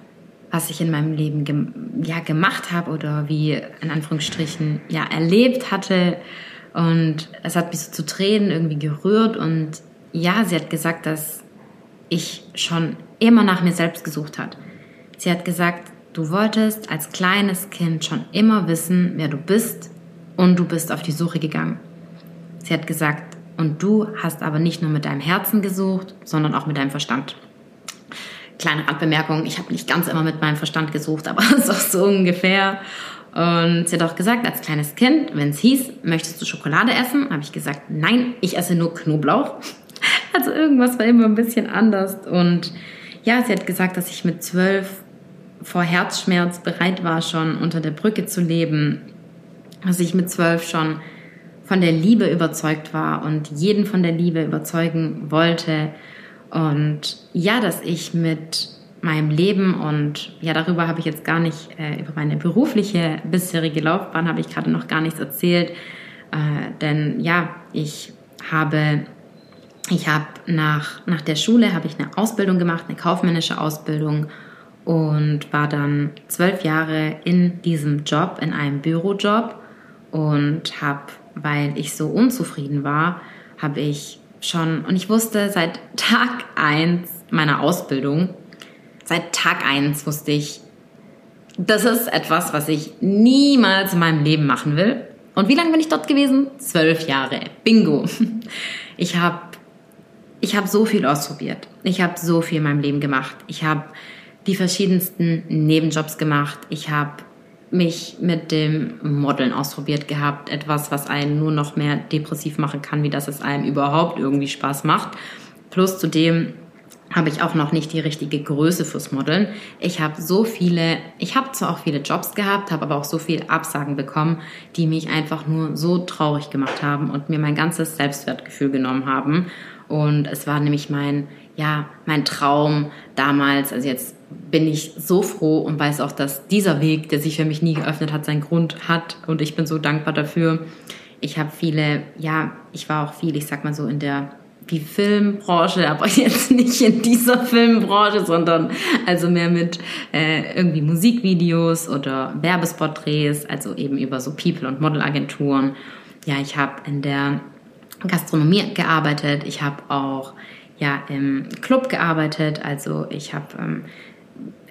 was ich in meinem Leben gem ja, gemacht habe oder wie in Anführungsstrichen ja erlebt hatte. Und es hat mich so zu Tränen irgendwie gerührt. Und ja, sie hat gesagt, dass ich schon immer nach mir selbst gesucht hat. Sie hat gesagt, du wolltest als kleines Kind schon immer wissen, wer du bist und du bist auf die Suche gegangen. Sie hat gesagt, und du hast aber nicht nur mit deinem Herzen gesucht, sondern auch mit deinem Verstand. Kleine Randbemerkung, ich habe nicht ganz immer mit meinem Verstand gesucht, aber es ist auch so ungefähr. Und sie hat auch gesagt, als kleines Kind, wenn es hieß, möchtest du Schokolade essen, habe ich gesagt, nein, ich esse nur Knoblauch. Also irgendwas war immer ein bisschen anders. Und ja, sie hat gesagt, dass ich mit zwölf vor Herzschmerz bereit war, schon unter der Brücke zu leben. Dass ich mit zwölf schon von der Liebe überzeugt war und jeden von der Liebe überzeugen wollte. Und ja, dass ich mit meinem Leben und ja, darüber habe ich jetzt gar nicht, äh, über meine berufliche bisherige Laufbahn habe ich gerade noch gar nichts erzählt. Äh, denn ja, ich habe ich habe nach, nach der Schule habe ich eine Ausbildung gemacht, eine kaufmännische Ausbildung und war dann zwölf Jahre in diesem Job, in einem Bürojob und habe, weil ich so unzufrieden war, habe ich schon, und ich wusste seit Tag eins meiner Ausbildung, seit Tag eins wusste ich, das ist etwas, was ich niemals in meinem Leben machen will. Und wie lange bin ich dort gewesen? Zwölf Jahre. Bingo. Ich habe ich hab so viel ausprobiert. Ich habe so viel in meinem Leben gemacht. Ich habe die verschiedensten Nebenjobs gemacht. Ich habe mich mit dem Modeln ausprobiert gehabt. Etwas, was einen nur noch mehr depressiv machen kann, wie dass es einem überhaupt irgendwie Spaß macht. Plus zudem habe ich auch noch nicht die richtige Größe fürs Modeln. Ich habe so viele, ich habe zwar auch viele Jobs gehabt, habe aber auch so viele Absagen bekommen, die mich einfach nur so traurig gemacht haben und mir mein ganzes Selbstwertgefühl genommen haben. Und es war nämlich mein, ja, mein Traum damals. Also jetzt bin ich so froh und weiß auch, dass dieser Weg, der sich für mich nie geöffnet hat, seinen Grund hat. Und ich bin so dankbar dafür. Ich habe viele, ja, ich war auch viel, ich sag mal so in der die Filmbranche, aber jetzt nicht in dieser Filmbranche, sondern also mehr mit äh, irgendwie Musikvideos oder Werbespotdrehs, also eben über so People- und Modelagenturen. Ja, ich habe in der Gastronomie gearbeitet, ich habe auch ja im Club gearbeitet, also ich habe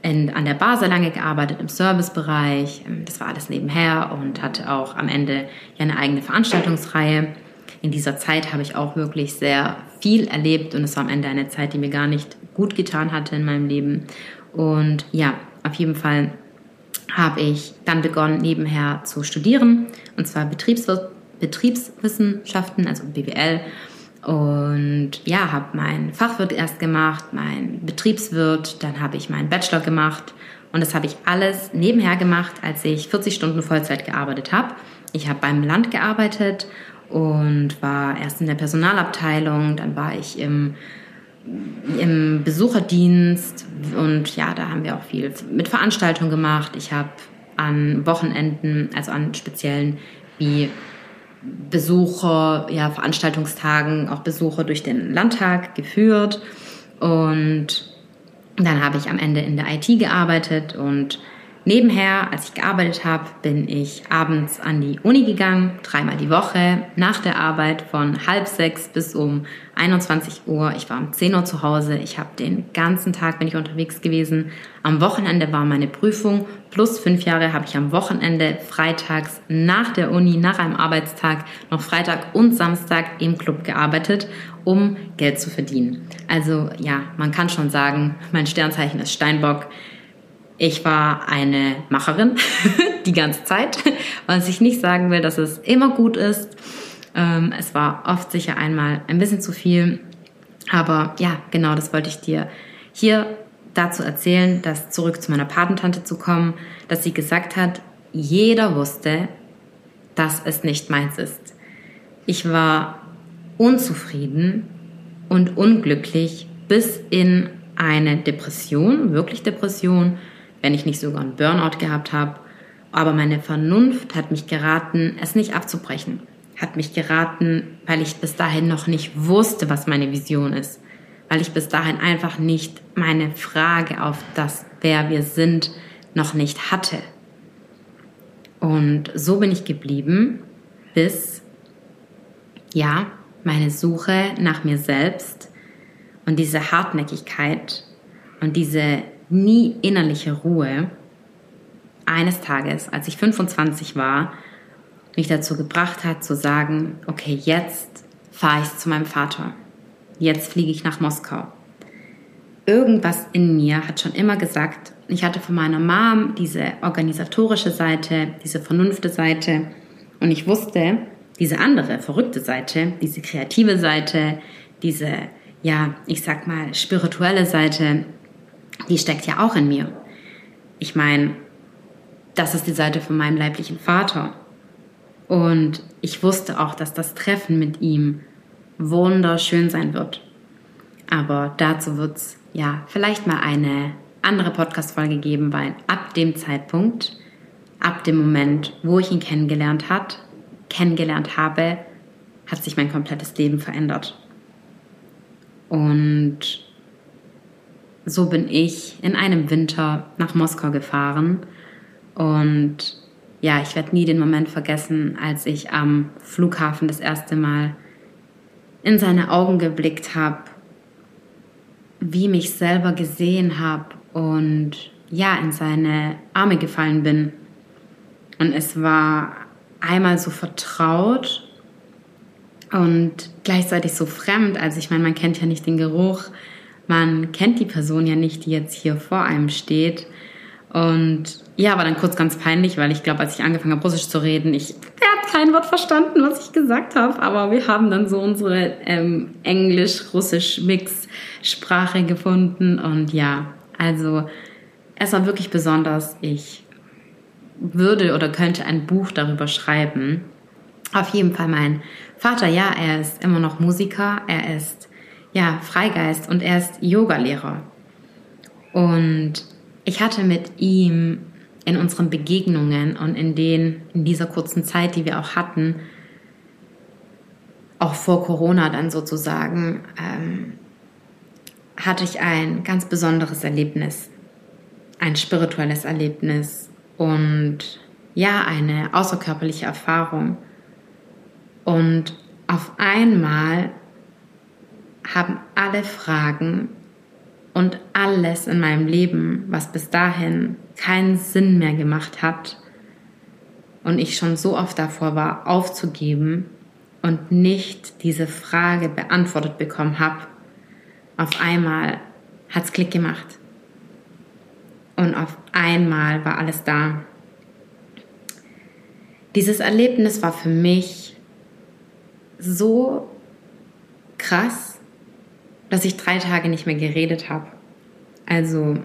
ähm, an der Bar sehr lange gearbeitet, im Servicebereich. Ähm, das war alles nebenher und hatte auch am Ende ja eine eigene Veranstaltungsreihe in dieser Zeit habe ich auch wirklich sehr viel erlebt und es war am Ende eine Zeit, die mir gar nicht gut getan hatte in meinem Leben. Und ja, auf jeden Fall habe ich dann begonnen, nebenher zu studieren, und zwar Betriebswir Betriebswissenschaften, also BWL. Und ja, habe mein Fachwirt erst gemacht, mein Betriebswirt, dann habe ich meinen Bachelor gemacht. Und das habe ich alles nebenher gemacht, als ich 40 Stunden Vollzeit gearbeitet habe. Ich habe beim Land gearbeitet und war erst in der Personalabteilung, dann war ich im, im Besucherdienst und ja, da haben wir auch viel mit Veranstaltungen gemacht. Ich habe an Wochenenden, also an speziellen wie Besucher, ja, Veranstaltungstagen, auch Besucher durch den Landtag geführt. Und dann habe ich am Ende in der IT gearbeitet und Nebenher, als ich gearbeitet habe, bin ich abends an die Uni gegangen, dreimal die Woche, nach der Arbeit von halb sechs bis um 21 Uhr. Ich war um 10 Uhr zu Hause. Ich habe den ganzen Tag bin ich unterwegs gewesen. Am Wochenende war meine Prüfung. Plus fünf Jahre habe ich am Wochenende freitags nach der Uni, nach einem Arbeitstag, noch Freitag und Samstag im Club gearbeitet, um Geld zu verdienen. Also ja, man kann schon sagen, mein Sternzeichen ist Steinbock. Ich war eine Macherin die ganze Zeit, was ich nicht sagen will, dass es immer gut ist. Ähm, es war oft sicher einmal ein bisschen zu viel. Aber ja, genau das wollte ich dir hier dazu erzählen, dass zurück zu meiner Patentante zu kommen, dass sie gesagt hat, jeder wusste, dass es nicht meins ist. Ich war unzufrieden und unglücklich bis in eine Depression, wirklich Depression, wenn ich nicht sogar einen Burnout gehabt habe. Aber meine Vernunft hat mich geraten, es nicht abzubrechen. Hat mich geraten, weil ich bis dahin noch nicht wusste, was meine Vision ist. Weil ich bis dahin einfach nicht meine Frage auf das, wer wir sind, noch nicht hatte. Und so bin ich geblieben, bis, ja, meine Suche nach mir selbst und diese Hartnäckigkeit und diese nie innerliche Ruhe eines Tages, als ich 25 war, mich dazu gebracht hat zu sagen, okay, jetzt fahre ich zu meinem Vater. Jetzt fliege ich nach Moskau. Irgendwas in mir hat schon immer gesagt, ich hatte von meiner Mom diese organisatorische Seite, diese vernunfte Seite und ich wusste, diese andere verrückte Seite, diese kreative Seite, diese, ja, ich sag mal, spirituelle Seite, die steckt ja auch in mir. Ich meine, das ist die Seite von meinem leiblichen Vater. Und ich wusste auch, dass das Treffen mit ihm wunderschön sein wird. Aber dazu wird es ja vielleicht mal eine andere Podcast-Folge geben, weil ab dem Zeitpunkt, ab dem Moment, wo ich ihn kennengelernt hat, kennengelernt habe, hat sich mein komplettes Leben verändert. Und so bin ich in einem Winter nach Moskau gefahren. Und ja, ich werde nie den Moment vergessen, als ich am Flughafen das erste Mal in seine Augen geblickt habe, wie mich selber gesehen habe und ja, in seine Arme gefallen bin. Und es war einmal so vertraut und gleichzeitig so fremd. Also ich meine, man kennt ja nicht den Geruch, man kennt die Person ja nicht, die jetzt hier vor einem steht. Und ja, war dann kurz ganz peinlich, weil ich glaube, als ich angefangen habe, Russisch zu reden, ich habe kein Wort verstanden, was ich gesagt habe. Aber wir haben dann so unsere ähm, Englisch-Russisch-Mix-Sprache gefunden. Und ja, also es war wirklich besonders. Ich würde oder könnte ein Buch darüber schreiben. Auf jeden Fall mein Vater, ja, er ist immer noch Musiker, er ist ja Freigeist und er ist Yogalehrer. Und ich hatte mit ihm in unseren Begegnungen und in den in dieser kurzen Zeit, die wir auch hatten, auch vor Corona dann sozusagen, ähm, hatte ich ein ganz besonderes Erlebnis, ein spirituelles Erlebnis und ja, eine außerkörperliche Erfahrung. Und auf einmal haben alle Fragen und alles in meinem Leben, was bis dahin keinen Sinn mehr gemacht hat und ich schon so oft davor war, aufzugeben und nicht diese Frage beantwortet bekommen habe, auf einmal hat es Klick gemacht. Und auf einmal war alles da. Dieses Erlebnis war für mich so krass, dass ich drei Tage nicht mehr geredet habe. Also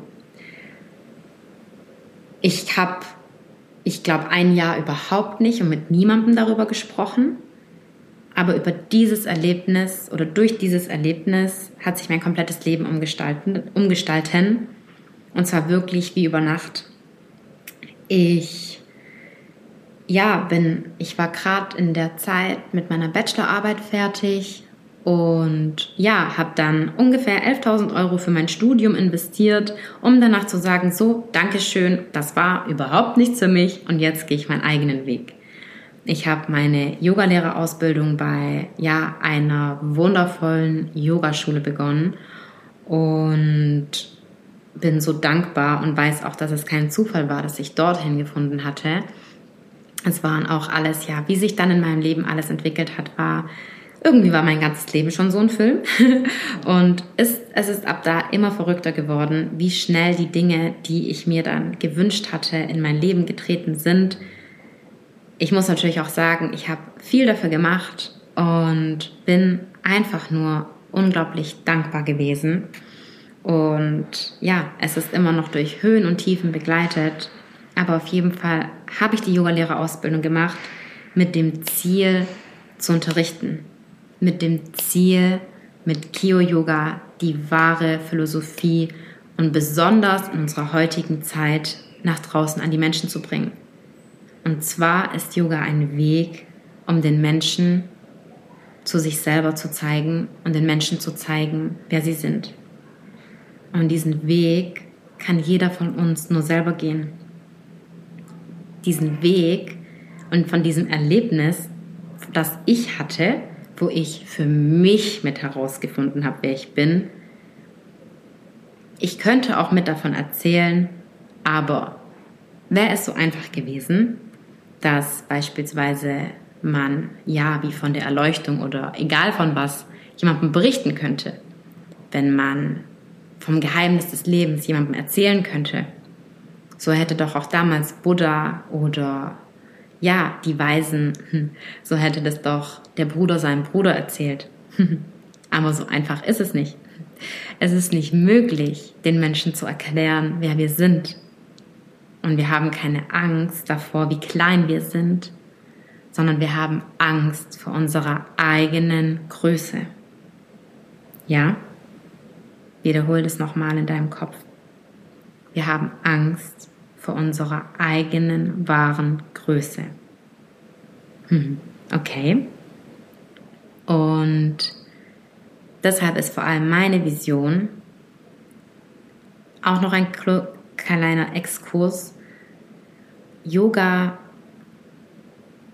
ich habe, ich glaube, ein Jahr überhaupt nicht und mit niemandem darüber gesprochen. Aber über dieses Erlebnis oder durch dieses Erlebnis hat sich mein komplettes Leben umgestalten. umgestalten. Und zwar wirklich wie über Nacht. Ich ja, bin, ich war gerade in der Zeit mit meiner Bachelorarbeit fertig und ja, habe dann ungefähr 11.000 Euro für mein Studium investiert, um danach zu sagen, so, Dankeschön, das war überhaupt nichts für mich und jetzt gehe ich meinen eigenen Weg. Ich habe meine Yogalehrerausbildung bei ja, einer wundervollen Yogaschule begonnen und bin so dankbar und weiß auch, dass es kein Zufall war, dass ich dorthin gefunden hatte es waren auch alles, ja, wie sich dann in meinem Leben alles entwickelt hat, war, irgendwie war mein ganzes Leben schon so ein Film. Und es, es ist ab da immer verrückter geworden, wie schnell die Dinge, die ich mir dann gewünscht hatte, in mein Leben getreten sind. Ich muss natürlich auch sagen, ich habe viel dafür gemacht und bin einfach nur unglaublich dankbar gewesen. Und ja, es ist immer noch durch Höhen und Tiefen begleitet. Aber auf jeden Fall habe ich die Yogalehrerausbildung gemacht mit dem Ziel zu unterrichten. Mit dem Ziel, mit Kyo-Yoga die wahre Philosophie und besonders in unserer heutigen Zeit nach draußen an die Menschen zu bringen. Und zwar ist Yoga ein Weg, um den Menschen zu sich selber zu zeigen und den Menschen zu zeigen, wer sie sind. Und diesen Weg kann jeder von uns nur selber gehen diesen Weg und von diesem Erlebnis, das ich hatte, wo ich für mich mit herausgefunden habe, wer ich bin. Ich könnte auch mit davon erzählen, aber wäre es so einfach gewesen, dass beispielsweise man, ja, wie von der Erleuchtung oder egal von was, jemandem berichten könnte, wenn man vom Geheimnis des Lebens jemandem erzählen könnte, so hätte doch auch damals Buddha oder ja, die Weisen, so hätte das doch der Bruder seinem Bruder erzählt. Aber so einfach ist es nicht. Es ist nicht möglich, den Menschen zu erklären, wer wir sind. Und wir haben keine Angst davor, wie klein wir sind, sondern wir haben Angst vor unserer eigenen Größe. Ja? Wiederhol das nochmal in deinem Kopf. Wir haben Angst vor unserer eigenen wahren Größe. Hm, okay. Und Deshalb ist vor allem meine Vision auch noch ein kleiner Exkurs. Yoga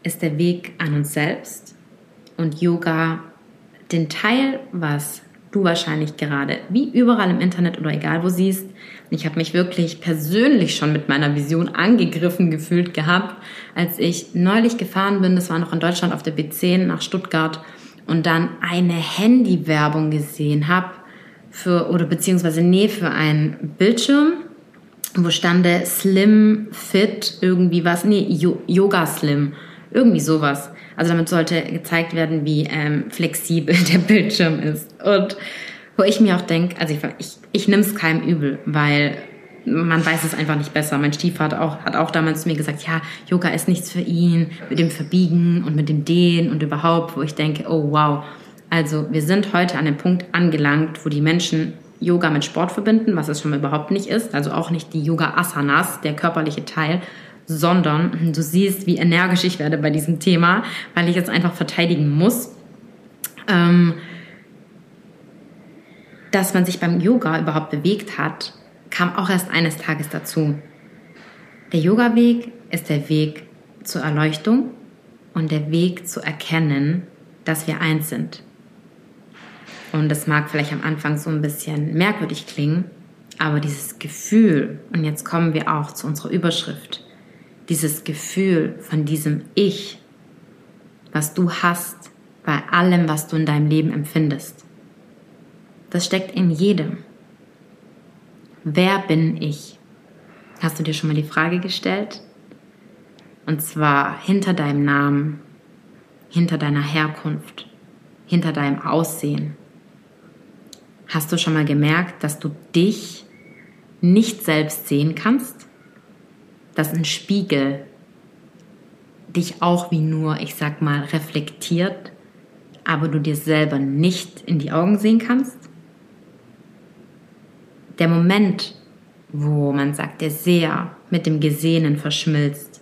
ist der Weg an uns selbst und Yoga den Teil, was du wahrscheinlich gerade wie überall im Internet oder egal wo siehst. Ich habe mich wirklich persönlich schon mit meiner Vision angegriffen gefühlt gehabt, als ich neulich gefahren bin, das war noch in Deutschland auf der B10 nach Stuttgart und dann eine Handywerbung gesehen habe für oder beziehungsweise nee für einen Bildschirm, wo stande Slim Fit irgendwie was, nee Yoga Slim, irgendwie sowas. Also damit sollte gezeigt werden, wie ähm, flexibel der Bildschirm ist. Und wo ich mir auch denke, also ich, ich, ich nehme es keinem übel, weil man weiß es einfach nicht besser. Mein Stiefvater auch, hat auch damals zu mir gesagt, ja, Yoga ist nichts für ihn, mit dem Verbiegen und mit dem Dehnen und überhaupt, wo ich denke, oh wow. Also wir sind heute an dem Punkt angelangt, wo die Menschen Yoga mit Sport verbinden, was es schon mal überhaupt nicht ist. Also auch nicht die Yoga-Asanas, der körperliche Teil, sondern du siehst, wie energisch ich werde bei diesem Thema, weil ich es einfach verteidigen muss. Ähm, dass man sich beim Yoga überhaupt bewegt hat, kam auch erst eines Tages dazu. Der Yoga-Weg ist der Weg zur Erleuchtung und der Weg zu erkennen, dass wir eins sind. Und das mag vielleicht am Anfang so ein bisschen merkwürdig klingen, aber dieses Gefühl, und jetzt kommen wir auch zu unserer Überschrift, dieses Gefühl von diesem Ich, was du hast bei allem, was du in deinem Leben empfindest. Das steckt in jedem. Wer bin ich? Hast du dir schon mal die Frage gestellt? Und zwar hinter deinem Namen, hinter deiner Herkunft, hinter deinem Aussehen. Hast du schon mal gemerkt, dass du dich nicht selbst sehen kannst? dass ein Spiegel dich auch wie nur, ich sag mal, reflektiert, aber du dir selber nicht in die Augen sehen kannst? Der Moment, wo man sagt, der Seher mit dem Gesehenen verschmilzt,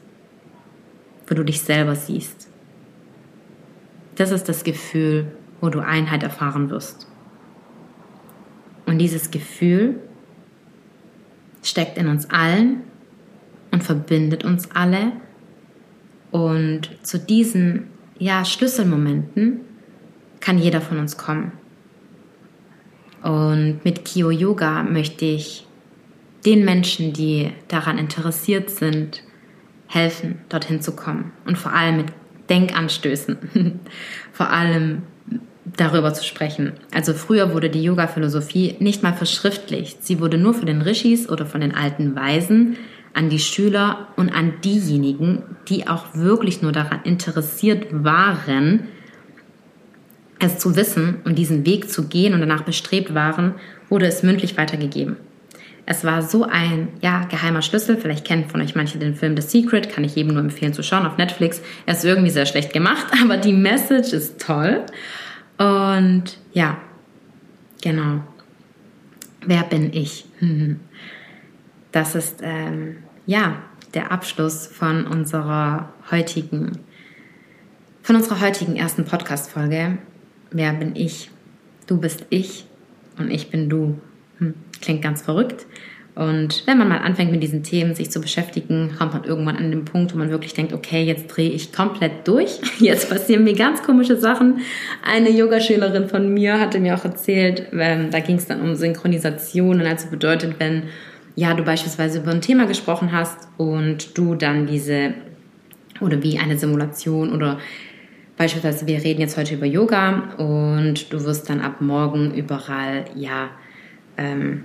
wo du dich selber siehst. Das ist das Gefühl, wo du Einheit erfahren wirst. Und dieses Gefühl steckt in uns allen und verbindet uns alle. Und zu diesen ja, Schlüsselmomenten kann jeder von uns kommen. Und mit Kyo Yoga möchte ich den Menschen, die daran interessiert sind, helfen, dorthin zu kommen. Und vor allem mit Denkanstößen. vor allem darüber zu sprechen. Also früher wurde die Yoga-Philosophie nicht mal verschriftlicht. Sie wurde nur für den Rishis oder von den alten Weisen an die Schüler und an diejenigen, die auch wirklich nur daran interessiert waren, es zu wissen und diesen Weg zu gehen und danach bestrebt waren, wurde es mündlich weitergegeben. Es war so ein ja, geheimer Schlüssel. Vielleicht kennen von euch manche den Film The Secret, kann ich jedem nur empfehlen zu schauen auf Netflix. Er ist irgendwie sehr schlecht gemacht, aber die Message ist toll. Und ja, genau. Wer bin ich? Das ist ähm, ja, der Abschluss von unserer heutigen, von unserer heutigen ersten Podcast-Folge. Wer bin ich? Du bist ich und ich bin du. Hm, klingt ganz verrückt. Und wenn man mal anfängt mit diesen Themen sich zu beschäftigen, kommt man irgendwann an den Punkt, wo man wirklich denkt, okay, jetzt drehe ich komplett durch. Jetzt passieren mir ganz komische Sachen. Eine Yogaschülerin von mir hatte mir auch erzählt, ähm, da ging es dann um Synchronisationen, also bedeutet, wenn ja, du beispielsweise über ein Thema gesprochen hast und du dann diese oder wie eine Simulation oder beispielsweise wir reden jetzt heute über Yoga und du wirst dann ab morgen überall ja ähm,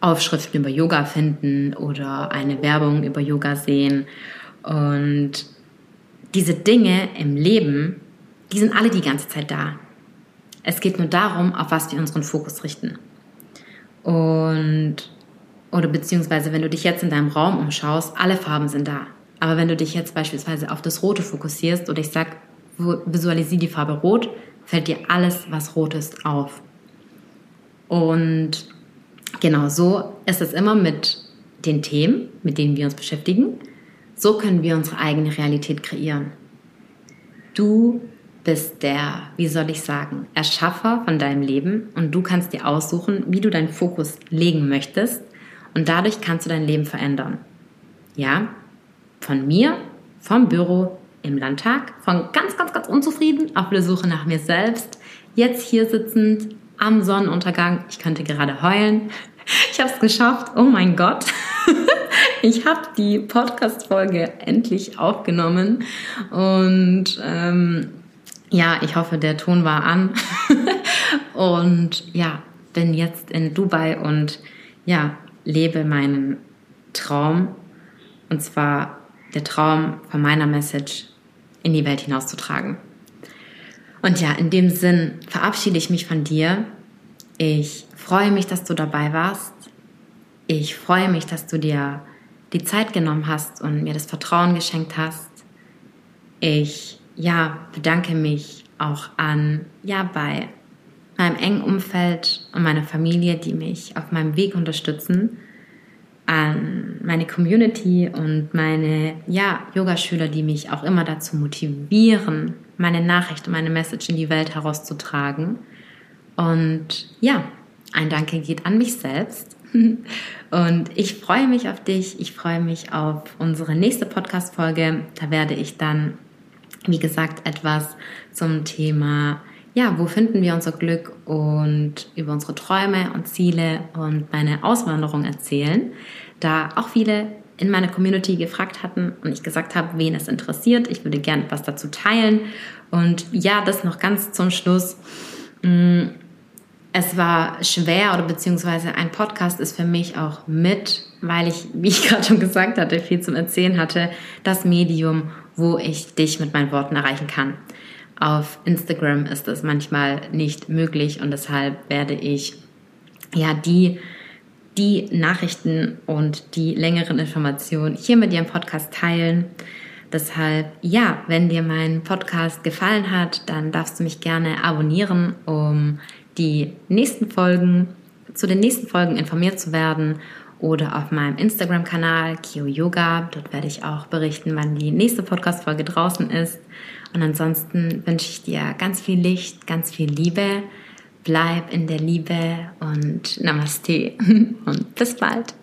Aufschriften über Yoga finden oder eine Werbung über Yoga sehen und diese Dinge im Leben, die sind alle die ganze Zeit da. Es geht nur darum, auf was wir unseren Fokus richten. Und, oder beziehungsweise, wenn du dich jetzt in deinem Raum umschaust, alle Farben sind da. Aber wenn du dich jetzt beispielsweise auf das Rote fokussierst oder ich sag, visualisiere die Farbe Rot, fällt dir alles, was rot ist, auf. Und genau so ist es immer mit den Themen, mit denen wir uns beschäftigen. So können wir unsere eigene Realität kreieren. Du bist der, wie soll ich sagen, Erschaffer von deinem Leben und du kannst dir aussuchen, wie du deinen Fokus legen möchtest und dadurch kannst du dein Leben verändern. Ja, von mir, vom Büro, im Landtag, von ganz, ganz, ganz unzufrieden auf der Suche nach mir selbst, jetzt hier sitzend am Sonnenuntergang. Ich könnte gerade heulen. Ich habe es geschafft. Oh mein Gott. Ich habe die Podcast-Folge endlich aufgenommen und ähm, ja, ich hoffe, der Ton war an. und ja, bin jetzt in Dubai und ja, lebe meinen Traum. Und zwar der Traum von meiner Message in die Welt hinauszutragen. Und ja, in dem Sinn verabschiede ich mich von dir. Ich freue mich, dass du dabei warst. Ich freue mich, dass du dir die Zeit genommen hast und mir das Vertrauen geschenkt hast. Ich ja, bedanke mich auch an, ja, bei meinem engen Umfeld und meiner Familie, die mich auf meinem Weg unterstützen, an meine Community und meine, ja, Yogaschüler, die mich auch immer dazu motivieren, meine Nachricht und meine Message in die Welt herauszutragen. Und ja, ein Danke geht an mich selbst. Und ich freue mich auf dich. Ich freue mich auf unsere nächste Podcast-Folge. Da werde ich dann wie gesagt, etwas zum Thema, ja, wo finden wir unser Glück und über unsere Träume und Ziele und meine Auswanderung erzählen, da auch viele in meiner Community gefragt hatten und ich gesagt habe, wen es interessiert. Ich würde gerne etwas dazu teilen. Und ja, das noch ganz zum Schluss. Mm, es war schwer oder beziehungsweise ein Podcast ist für mich auch mit, weil ich, wie ich gerade schon gesagt hatte, viel zum Erzählen hatte, das Medium, wo ich dich mit meinen Worten erreichen kann. Auf Instagram ist das manchmal nicht möglich und deshalb werde ich ja die die Nachrichten und die längeren Informationen hier mit dir im Podcast teilen. Deshalb, ja, wenn dir mein Podcast gefallen hat, dann darfst du mich gerne abonnieren, um die nächsten Folgen, zu den nächsten Folgen informiert zu werden oder auf meinem Instagram-Kanal Kio Yoga. Dort werde ich auch berichten, wann die nächste Podcast-Folge draußen ist. Und ansonsten wünsche ich dir ganz viel Licht, ganz viel Liebe. Bleib in der Liebe und Namaste und bis bald.